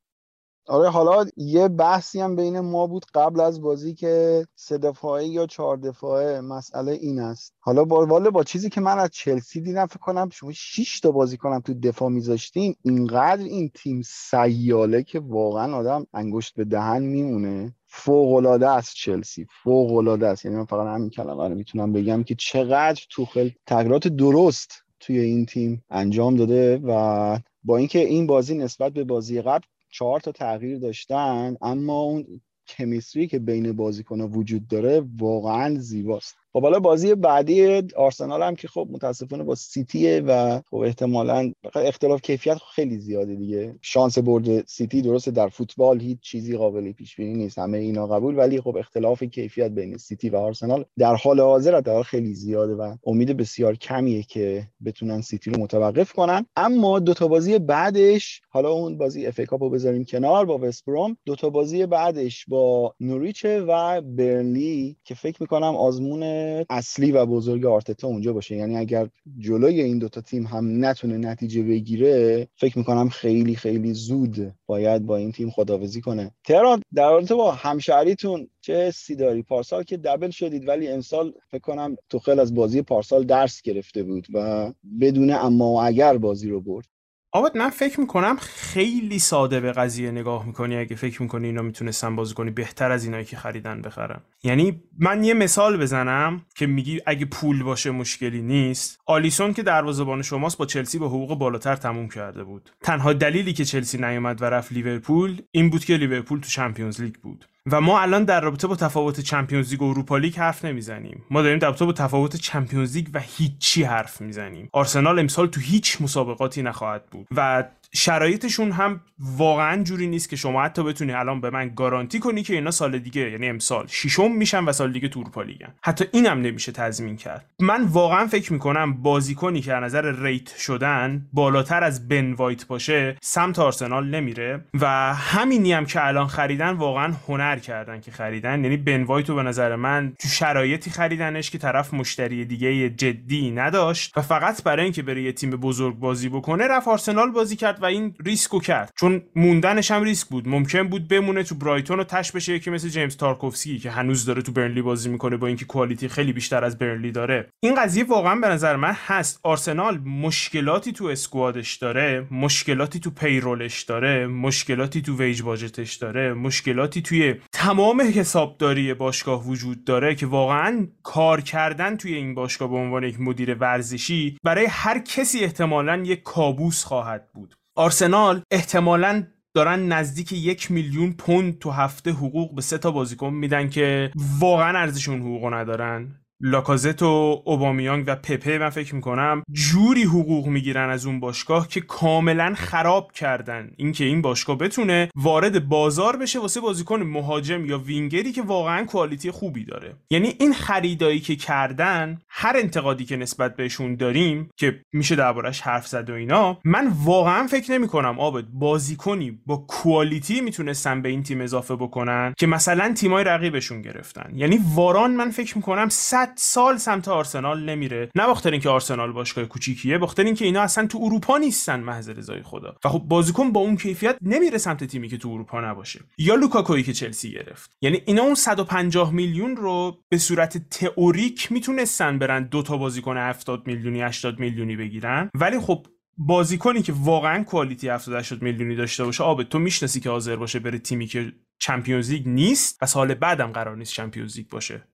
آره حالا یه بحثی هم بین ما بود قبل از بازی که سه دفاعه یا چهار دفاعه مسئله این است. حالا با والا با چیزی که من از چلسی دیدم فکر کنم شما 6 تا بازی کنم تو دفاع میذاشتین اینقدر این تیم سیاله که واقعا آدم انگشت به دهن میمونه. فوق العاده است چلسی فوق است. یعنی من فقط همین کلمه رو می‌تونم بگم که چقدر توخل تغییرات درست توی این تیم انجام داده و با اینکه این بازی نسبت به بازی قبل چهار تا تغییر داشتن اما اون chemistry که بین بازیکن‌ها وجود داره واقعا زیباست. خب حالا بازی بعدی آرسنال هم که خب متاسفانه با سیتیه و خب احتمالا اختلاف کیفیت خیلی زیاده دیگه. شانس برد سیتی درسته در فوتبال هیچ چیزی قابل پیش بینی نیست همه اینا قبول ولی خب اختلاف کیفیت بین سیتی و آرسنال در حال حاضر در خیلی زیاده و امید بسیار کمیه که بتونن سیتی رو متوقف کنن. اما دو تا بازی بعدش حالا اون بازی اف ای کاپ رو بذاریم کنار با وست بروم دو تا بازی بعدش با نوریچ و برنلی که فکر می‌کنم آزمون اصلی و بزرگ آرتتا اونجا باشه. یعنی اگر جلوی این دوتا تیم هم نتونه نتیجه بگیره فکر می‌کنم خیلی خیلی زود باید با این تیم خداوزی کنه. تهران در رابطه با همشهریتون چه حسی داری؟ پارسال که دبل شدید ولی امسال فکر کنم توخل از بازی پارسال درس گرفته بود و بدون اما اگر بازی رو برد. آباد من فکر می‌کنم خیلی ساده به قضیه نگاه می‌کنی. اگه فکر می‌کنی اینا می‌تونستن بازی کنی بهتر از اینایی که خریدن بخرم یعنی من یه مثال بزنم که میگی اگه پول باشه مشکلی نیست. آلیسون که دروازه‌بان شماست با چلسی به حقوق بالاتر تموم کرده بود. تنها دلیلی که چلسی نیومد و رفت لیورپول این بود که لیورپول تو چمپیونز لیگ بود. و ما الان در رابطه با تفاوت چمپیونز لیگ و اروپا لیگ حرف نمی‌زنیم. ما داریم در رابطه با تفاوت چمپیونز لیگ و هیچی حرف می‌زنیم. آرسنال امسال تو هیچ مسابقاتی نخواهد بود و شرایطشون هم واقعا جوری نیست که شما حتی بتونی الان به من گارانتی کنی که اینا سال دیگه یعنی امسال ششم میشن و سال دیگه تو اروپا لیگن. حتی اینم نمیشه تضمین کرد. من واقعا فکر می‌کنم بازیکنی که از نظر rate شدن بالاتر از بن وایت باشه سمت آرسنال نمیره و همینی هم که الان خریدن واقعا هنر کردن که خریدن. یعنی بن وایت رو به نظر من تو شرایطی خریدنش که طرف مشتری دیگه جدی نداشت و فقط برای اینکه بره یه تیم بزرگ بازی بکنه رفت آرسنال بازی کرد و این ریسکو کرد. چون موندنش هم ریسک بود. ممکن بود بمونه تو برایتون و تهش بشه یکی مثل جیمز تارکوفسکی که هنوز داره تو برنلی بازی می‌کنه با اینکه quality خیلی بیشتر از برنلی داره. این قضیه واقعا به نظر من هست. آرسنال مشکلاتی تو squad ش داره مشکلاتی تو payroll ش داره مشکلاتی تو wage budget ش داره مشکلاتی توی تمام حسابداری باشگاه وجود داره که واقعا کار کردن توی این باشگاه به عنوان یک مدیر ورزشی برای هر کسی احتمالا یک کابوس خواهد بود. آرسنال احتمالا دارن نزدیک یک میلیون پوند تو هفته حقوق به سه تا بازیکن میدن که واقعا ارزشون حقوق ندارن. لاکازت و اوبامیانگ و پپه من فکر می‌کنم جوری حقوق می‌گیرن از اون باشگاه که کاملا خراب کردن. اینکه این باشگاه بتونه وارد بازار بشه واسه بازیکن مهاجم یا وینگری که واقعا کوالیتی خوبی داره. یعنی این خریدایی که کردن هر انتقادی که نسبت بهشون داریم که میشه دربارش حرف زد و اینا من واقعا فکر نمی‌کنم آبد بازیکنی با کوالیتی می‌تونستن به این تیم اضافه بکنن که مثلا تیمای رقیبشون گرفتن. یعنی واران من فکر می‌کنم سال سمت آرسنال نمیره. نه بخاطر اینکه آرسنال باشگاه کوچیکیه بخاطر اینکه اینا اصلا تو اروپا نیستن محض رضای خدا. و خب بازیکن با اون کیفیت نمیره سمت تیمی که تو اروپا نباشه. یا لوکاکویی که چلسی گرفت. یعنی اینا اون 150 میلیون رو به صورت تئوریک می‌تونستن برن دو تا بازیکن 70 میلیونی 80 میلیونی بگیرن. ولی خب بازیکنی که واقعا کوالیتی 70 80 میلیونی داشته باشه آب تو می‌شناسی که حاضر باشه بره تیمی که چمپیونز لیگ نیست و سال بعدم قرار نیست چمپیونز لیگ باشه.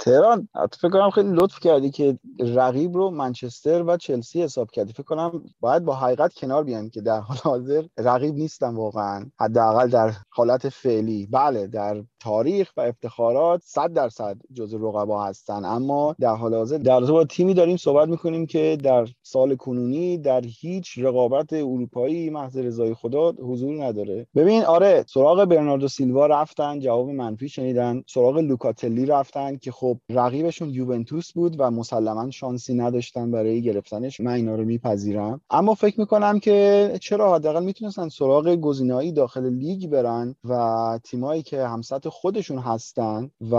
تهران فکر کنم خیلی لطف کردی که رقیب رو منچستر و چلسی حساب کردی. فکر کنم باید با حقیقت کنار بیان که در حال حاضر رقیب نیستن واقعا. حداقل در حالت فعلی. بله در تاریخ و افتخارات 100 درصد جزو رقبا هستن. اما در حال حاضر در با تیمی داریم صحبت می‌کنیم که در سال کنونی در هیچ رقابت اروپایی محض رضای خدا حضور نداره. ببین آره سراغ برناردو سیلوا رفتن جواب منفی شنیدن. سراغ لوکاتلی رفتن که خب رقیبشون یوونتوس بود و مسلما شانسی نداشتن برای گرفتنش. من اینا رو میپذیرم. اما فکر می‌کنم که چرا حداقل می‌تونستن سراغ گزینه‌ای داخل لیگ برن و تیمایی که همسط خودشون هستن و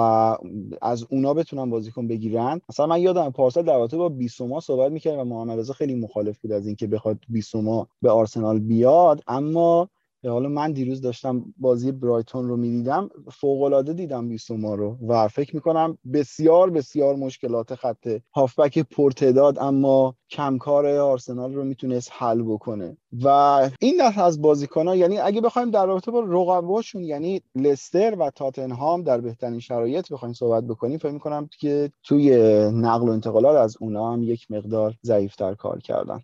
از اونا بتونن بازیکن بگیرن. مثلا من یادم پارسال در با بیسوما صحبت می‌کرد و محمد رضا خیلی مخالف بود از اینکه بخواد بیسوما به آرسنال بیاد. اما حالا من دیروز داشتم بازی برایتون رو می‌دیدم فوق العاده دیدم بیسوما رو و فکر می‌کنم بسیار بسیار مشکلات خط هافبک پرتداد اما کمکار آرسنال رو می‌تونست حل بکنه. و این دست از بازیکن یعنی اگه بخوایم در رابطه با رقباشون یعنی لستر و تاتنهام در بهترین شرایط بخوایم صحبت بکنیم فکر می‌کنم که توی نقل و انتقالات از اونا هم یک مقدار ضعیفتر کار کردن.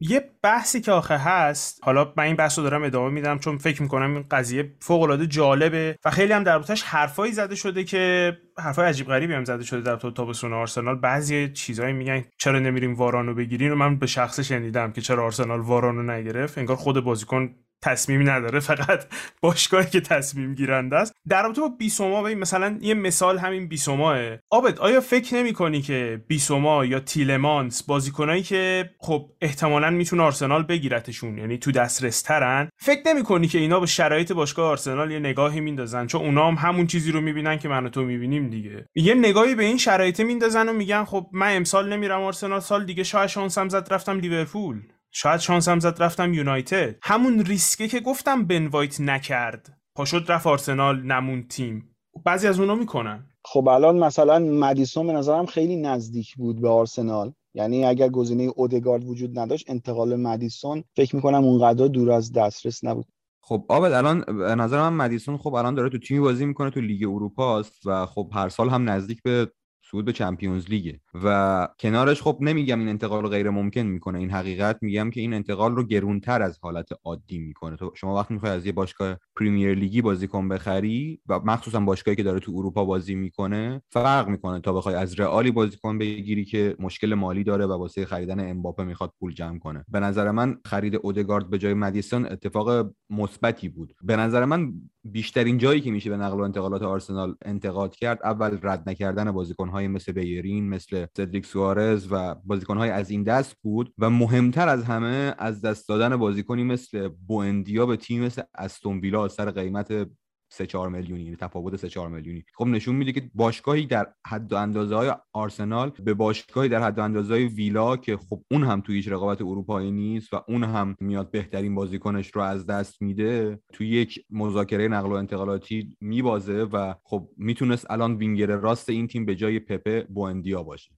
یه بحثی که آخه هست حالا من این بحث رو دارم ادامه میدم چون فکر می‌کنم این قضیه فوق العاده جالبه و خیلی هم در روتش حرفایی زده شده که حرفای عجیب غریبی هم زده شده در تو تابستون آرسنال. بعضی چیزایی میگن چرا نمیریم وارانو بگیرین و من به شخص شنیدم که چرا آرسنال وارانو نگرفت. انگار خود بازیکن تصمیمی نداره فقط باشگاهی که تصمیم گیرنده است. در رابطه با بیسوما ببین مثلا یه مثال همین بیسوماه. آبد آیا فکر نمی کنی که بیسوما یا تیلمانس بازیکنایی که خب احتمالا می‌تونه آرسنال بگیرتشون یعنی تو دسترس ترن فکر نمی کنی که اینا به شرایط باشگاه آرسنال یه نگاهی میندازن؟ چون اونا هم همون چیزی رو می‌بینن که من و تو می‌بینیم دیگه. یه نگاهی به این شرایط میندازن و میگن خب من امسال نمیرم آرسنال سال دیگه شاید شانسم زد رفتم لیورپول. شاید شانسم زد رفتم یونایتد. همون ریسکه که گفتم بن وایت نکرد. پاشد رفت آرسنال نموند تیم. بعضی از اونا می‌کنن. خب الان مثلا مدیسون به نظرم خیلی نزدیک بود به آرسنال. یعنی اگر گزینه اودگارد وجود نداشت انتقال مدیسون فکر می‌کنم اونقدر دور از دسترس نبود. خب آبد الان به نظر من مدیسون خب الان داره تو تیمی بازی می‌کنه تو لیگ اروپا است و خب هر سال هم نزدیک به صعود به چمپیونز لیگه و کنارش خب نمیگم این انتقال غیر ممکن می‌کنه. این حقیقت میگم که این انتقال رو گرونتر از حالت عادی می‌کنه. تو شما وقتی می‌خوای از یه باشگاه پریمیر لیگی بازیکن بخری و مخصوصا باشگاهی که داره تو اروپا بازی می‌کنه فرق می‌کنه تا بخوای از رئالی بازیکن بگیری که مشکل مالی داره و واسه خریدن امباپه می‌خواد پول جمع کنه. به نظر من خرید اودگارد به جای مدیسون اتفاق مثبتی بود. به نظر من بیشترین جایی که میشه به نقل و انتقالات آرسنال انتقاد کرد اول رد نکردن بازیکنهای مثل بیرین مثل سدریک سوارز و بازیکنهای از این دست بود و مهمتر از همه از دست دادن بازیکنی مثل بوندیا به تیم مثل استون ویلا سر قیمت 3 4 میلیونی یعنی تفاوت 3 4 میلیونی. خب نشون میده که باشگاهی در حد و اندازه های آرسنال به باشگاهی در حد و اندازه های ویلا که خب اون هم توی هیچ رقابت اروپایی نیست و اون هم میاد بهترین بازیکنش رو از دست میده توی یک مذاکره نقل و انتقالاتی میبازه و خب می‌تونست الان وینگر راست این تیم به جای پپه بوندیا باشه.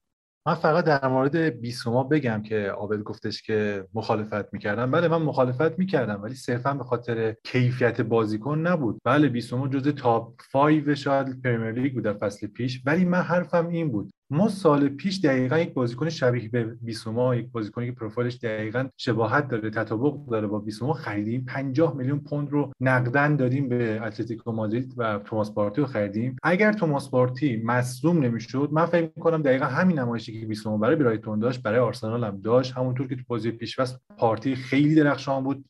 من فقط در مورد بیسوما بگم که عابد گفتش که مخالفت می‌کردم. بله من مخالفت می‌کردم ولی صرفا به خاطر کیفیت بازیکن نبود. بله بیسوما جز top 5 شاید پریمیر لیگ بود در فصل پیش ولی من حرفم این بود. ما سال پیش دقیقا یک بازیکن شبیه به بیسوما یک بازیکنی که پروفایلش دقیقا شباهت داره تطابق داره با بیسوما خریدیم. 50 میلیون پوند رو نقدن دادیم به اتلتیکو مادرید و توماس پارتی رو خریدیم. اگر توماس پارتی مصدوم نمی‌شد من فکر می‌کنم دقیقا همین نمایشی که بیسوما برای برایتون داشت برای آرسنال هم داشت. همونطور که تو بازی پیشوست پارتی خیلی درخشان بود.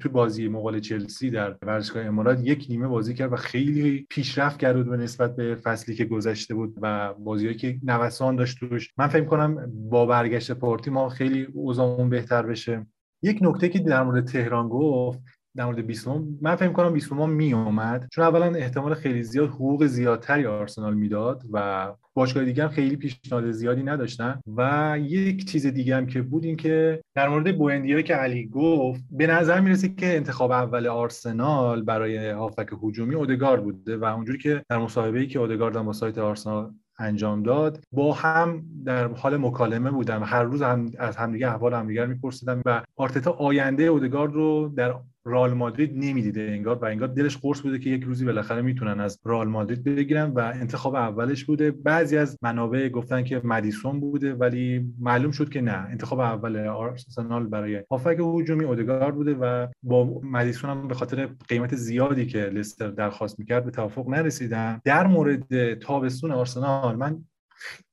تو بازی مقابل چلسی در ورزشگاه امارات یک نیمه بازی کرد و خیلی پیشرفت کرد به نسبت به فصلی که گذشته بود و بازیایی که نوسان داشت توش. من فکر کنم با برگشت پارتی ما خیلی اوضاعمون بهتر بشه. یک نکته که در مورد تهران گفت در مورد بیسوما من فکر کنم بیسوما می اومد چون اولا احتمال خیلی زیاد حقوق زیادتری آرسنال می‌داد و باشگاه دیگه هم خیلی پیشنهاد زیادی نداشتن. و یک چیز دیگه هم که بود این که در مورد بوندیا که علی گفت به نظر می‌رسه که انتخاب اول آرسنال برای هافک هجومی اودگارد بوده و اونجوری که در مصاحبه‌ای که اودگارد با سایت آرسنال انجام داد. با هم در حال مکالمه بودم. هر روز هم از همدیگه احوال همدیگه میپرسیدم و آرتتا آینده اودگارد رو در رال مادرید نمی‌دیده انگار و انگار دلش قرص بوده که یک روزی بالاخره می‌تونن از رال مادرید بگیرن و انتخاب اولش بوده. بعضی از منابع گفتن که مدیسون بوده ولی معلوم شد که نه. انتخاب اول آرسنال برای هافک هجومی اودگارد بوده و با مدیسون هم به خاطر قیمت زیادی که لستر درخواست می‌کرد به توافق نرسیدن. در مورد تابستون آرسنال من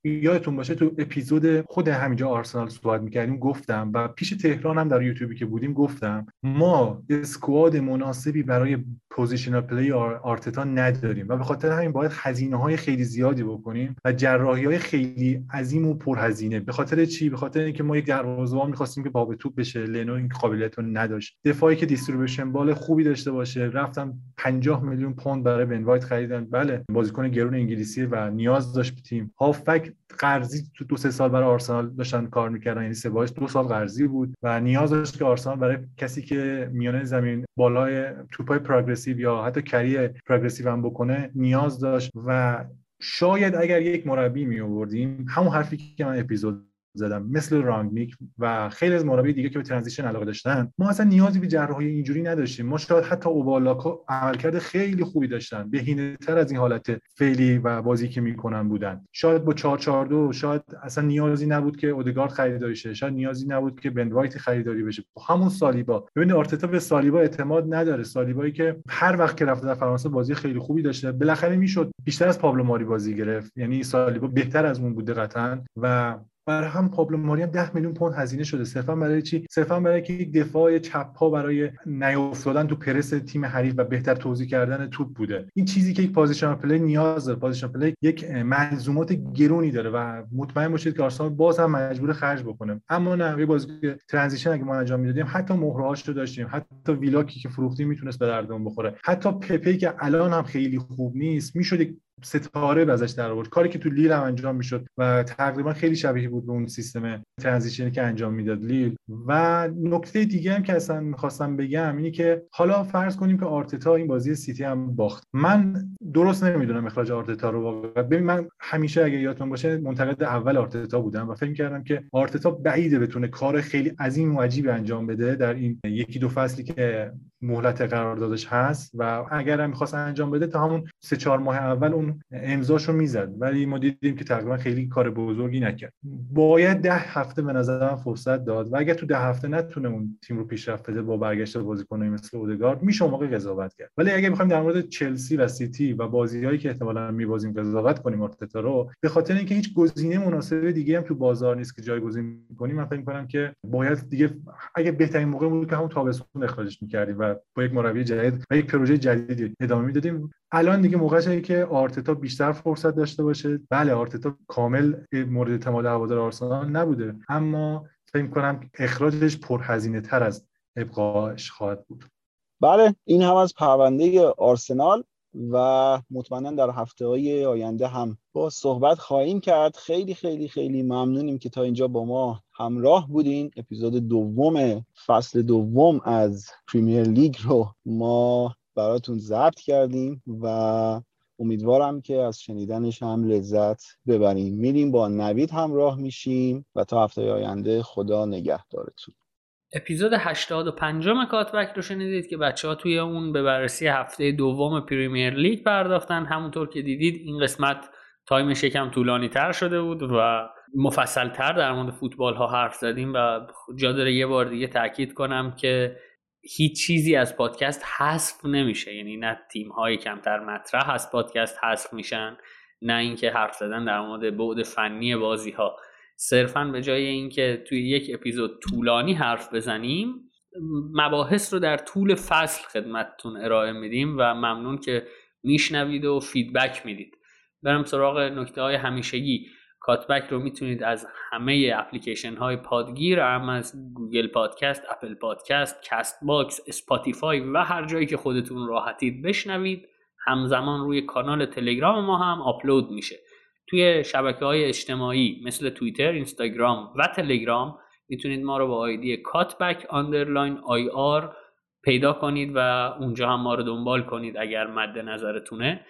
یادتون باشه تو اپیزود خود همینجا آرسنال صحبت می‌کردیم گفتم و پیش تهران هم در یوتیوبی که بودیم گفتم ما اسکواد مناسبی برای positional play آرتتا نداریم و به خاطر همین باید هزینه های خیلی زیادی بکنیم و جراحی های خیلی عظیم و پرهزینه. به خاطر چی؟ به خاطر اینکه ما یک دروازه‌بان می‌خواستیم که باب توپ بشه لنو این قابلیت رو نداشت. دفاعی که distribution ball خوبی داشته باشه. رفتن 50 میلیون پوند برای بن وایت خریدن. بله بازیکن گرون انگلیسی و نیاز داشت تیم. هافبک قرضی تو دو سه سال برای آرسنال داشتن کار می‌کردن یعنی سبایوس دو سال قرضی بود و نیاز داشت که آرسنال برای کسی که میانه زمین بالای توپای progressive یا حتی carry progressive هم بکنه نیاز داشت و شاید اگر یک مربی می آوردیم همون حرفی که من اپیزود زدم. مثل رانگنیک و خیلی از مربی دیگه که به transition علاقه داشتن ما اصلا نیازی به جراحی اینجوری نداشتیم. ما شاید حتی اوبا لاکا عملکرد خیلی خوبی داشتن. بهینه تر از این حالت فعلی و بازی که می‌کنن بودن. شاید با 442 شاید اصلا نیازی نبود که اودگارد خریداری شه. شاید نیازی نبود که بن وایت خریداری بشه. همون سالیبا. ببین آرتتا به سالیبا اعتماد نداره. سالیبایی که هر وقت که رفته در فرانسه بازی خیلی خوبی داشته. بالاخره می‌شد بیشتر از پابلو ماری بازی گرفت. یعنی سالیبا بهتر از اون بوده قطعا و برای هم پابلو هم 10 میلیون پوند هزینه شده. صرفا برای چی؟ صرفا برای که یک دفاع چپ پا برای نیافتادن تو پرس تیم حریف و بهتر توزیع کردن توپ بوده. این چیزی که یک position play نیاز داره. position play یک ملزومات گرونی داره و مطمئن باشید که آرسنال باز هم مجبور خرج بکنه. اما نه یه بازی transition اگه ما انجام می‌دادیم حتی مهرهاش رو داشتیم حتی ویلاکی که فروختیم می‌تونست به دردمون بخوره. حتی پپی که الان هم خیلی خوب نیست می‌شد ستاره ازش در آورد. کاری که تو لیل هم انجام می‌شد و تقریبا خیلی شبیه بود به اون سیستم transition ی که انجام می‌داد لیل. و نکته دیگه هم که اصلا می‌خواستم بگم اینی که حالا فرض کنیم که آرتتا این بازی سیتی هم باخت. من درست نمی‌دونم اخراج آرتتا رو واقعا. ببین من همیشه اگه یادتون باشه منتقد اول آرتتا بودم و فکر کردم که آرتتا بعیده بتونه کار خیلی عظیم و عجیبی انجام بده در این یکی دو فصلی که مهلت قراردادش هست. و اگر هم می‌خواست انجام بده تا همون سه چهار ماه اول اون امضاشو می‌زد. ولی ما دیدیم که تقریبا خیلی کار بزرگی نکرد. باید ده هفته به نظرم فرصت داد و اگر تو ده هفته نتونه اون تیم رو پیشرفت بده با برگشت بازیکنایی مثل اودگارد میشه موقع قضاوت کرد. ولی اگر بخوایم در مورد چلسی و سیتی و بازیهایی که احتمالاً میبازیم قضاوت کنیم آرتتا رو به خاطر اینکه هیچ گزینه مناسب دیگه هم تو بازار نیست که جایگزین کنیم من فکر می‌کنم که باید دیگه اگه بهترین موقع بود که همون تابستون اخراجش می‌کردیم و با یک مربی جدید و یک پروژه جدیدی ادامه می‌دادیم. الان دیگه موقعشه که آرتتا بیشتر فرصت داشته باشه. بله آرتتا کامل مورد اعتماد هوادار آرسنال نبوده. اما فکر کنم اخراجش پرهزینه تر از ابقاش خواهد بود. بله این هم از پرونده آرسنال و مطمئنا در هفته های آینده هم با صحبت خواهیم کرد. خیلی خیلی خیلی ممنونیم که تا اینجا با ما همراه بودین. اپیزود دوم فصل دوم از پریمیر لیگ رو ما براتون ضبط کردیم و امیدوارم که از شنیدنش هم لذت ببریم. میریم با نوید همراه میشیم و تا هفته آینده خدا نگهدارتون. اپیزود 85 کاتبک رو شنیدید که بچه ها توی اون به بررسی هفته دوم پریمیر لیگ پرداختن. همونطور که دیدید این قسمت تایمش یکم طولانی تر شده بود و مفصل تر در مورد فوتبال ها حرف زدیم و جا داره یه بار دیگه تاکید کنم که هیچ چیزی از پادکست حذف نمیشه. یعنی نه تیم های کمتر مطرح از پادکست حذف میشن نه اینکه حرف زدن در مورد بعد فنی بازی ها صرفا به جای اینکه توی یک اپیزود طولانی حرف بزنیم مباحث رو در طول فصل خدمتتون ارائه میدیم و ممنون که میشنوید و feedback می‌دید. برم سراغ نکته های همیشگی. کاتبک رو می‌تونید از همه اپلیکیشن های پادگیر هم از گوگل پادکست، اپل پادکست، کست باکس، اسپاتیفای و هر جایی که خودتون راحتید بشنوید. همزمان روی کانال تلگرام ما هم آپلود میشه. توی شبکه های اجتماعی مثل توییتر، اینستاگرام و تلگرام می‌تونید ما رو با آیدی کاتبک underline ir پیدا کنید و اونجا هم ما رو دنبال کنید اگر مد نظرتونه.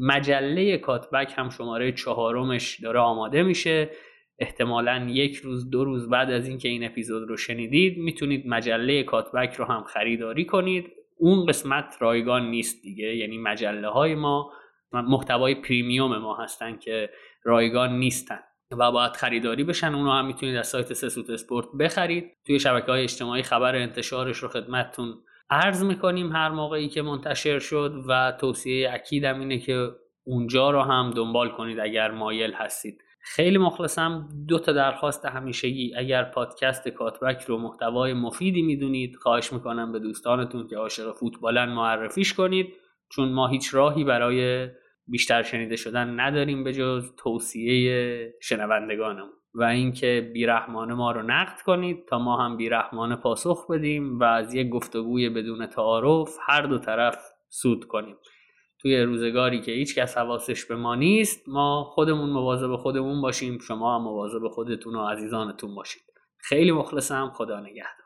مجله کاتبک هم شماره چهارمش داره آماده میشه. احتمالا یک روز دو روز بعد از اینکه این اپیزود رو شنیدید می‌تونید مجله کاتبک رو هم خریداری کنید. اون قسمت رایگان نیست دیگه یعنی مجله های ما محتوای پریمیوم ما هستن که رایگان نیستن و باید خریداری بشن. اونو هم می‌تونید از سایت سسوت اسپورت بخرید. توی شبکه های اجتماعی خبر انتشارش رو خدمتتون عرض می‌کنیم هر موقعی که منتشر شد و توصیه اکیدم اینه که اونجا رو هم دنبال کنید اگر مایل هستید. خیلی مخلصم دو تا درخواست همیشگی. اگر پادکست کاتبک رو محتوای مفیدی می‌دونید خواهش می‌کنم به دوستانتون که عاشق فوتبالن معرفیش کنید. چون ما هیچ راهی برای بیشتر شنیده شدن نداریم به جز توصیه شنوندگانمون. و اینکه بیرحمانه ما رو نقد کنید تا ما هم بیرحمانه پاسخ بدیم و از یک گفتگوی بدون تعارف هر دو طرف سود کنیم. توی روزگاری که هیچ کس حواسش به ما نیست ما خودمون مواظب خودمون باشیم شما هم مواظب خودتون و عزیزانتون باشید. خیلی مخلصم خدا نگهدار.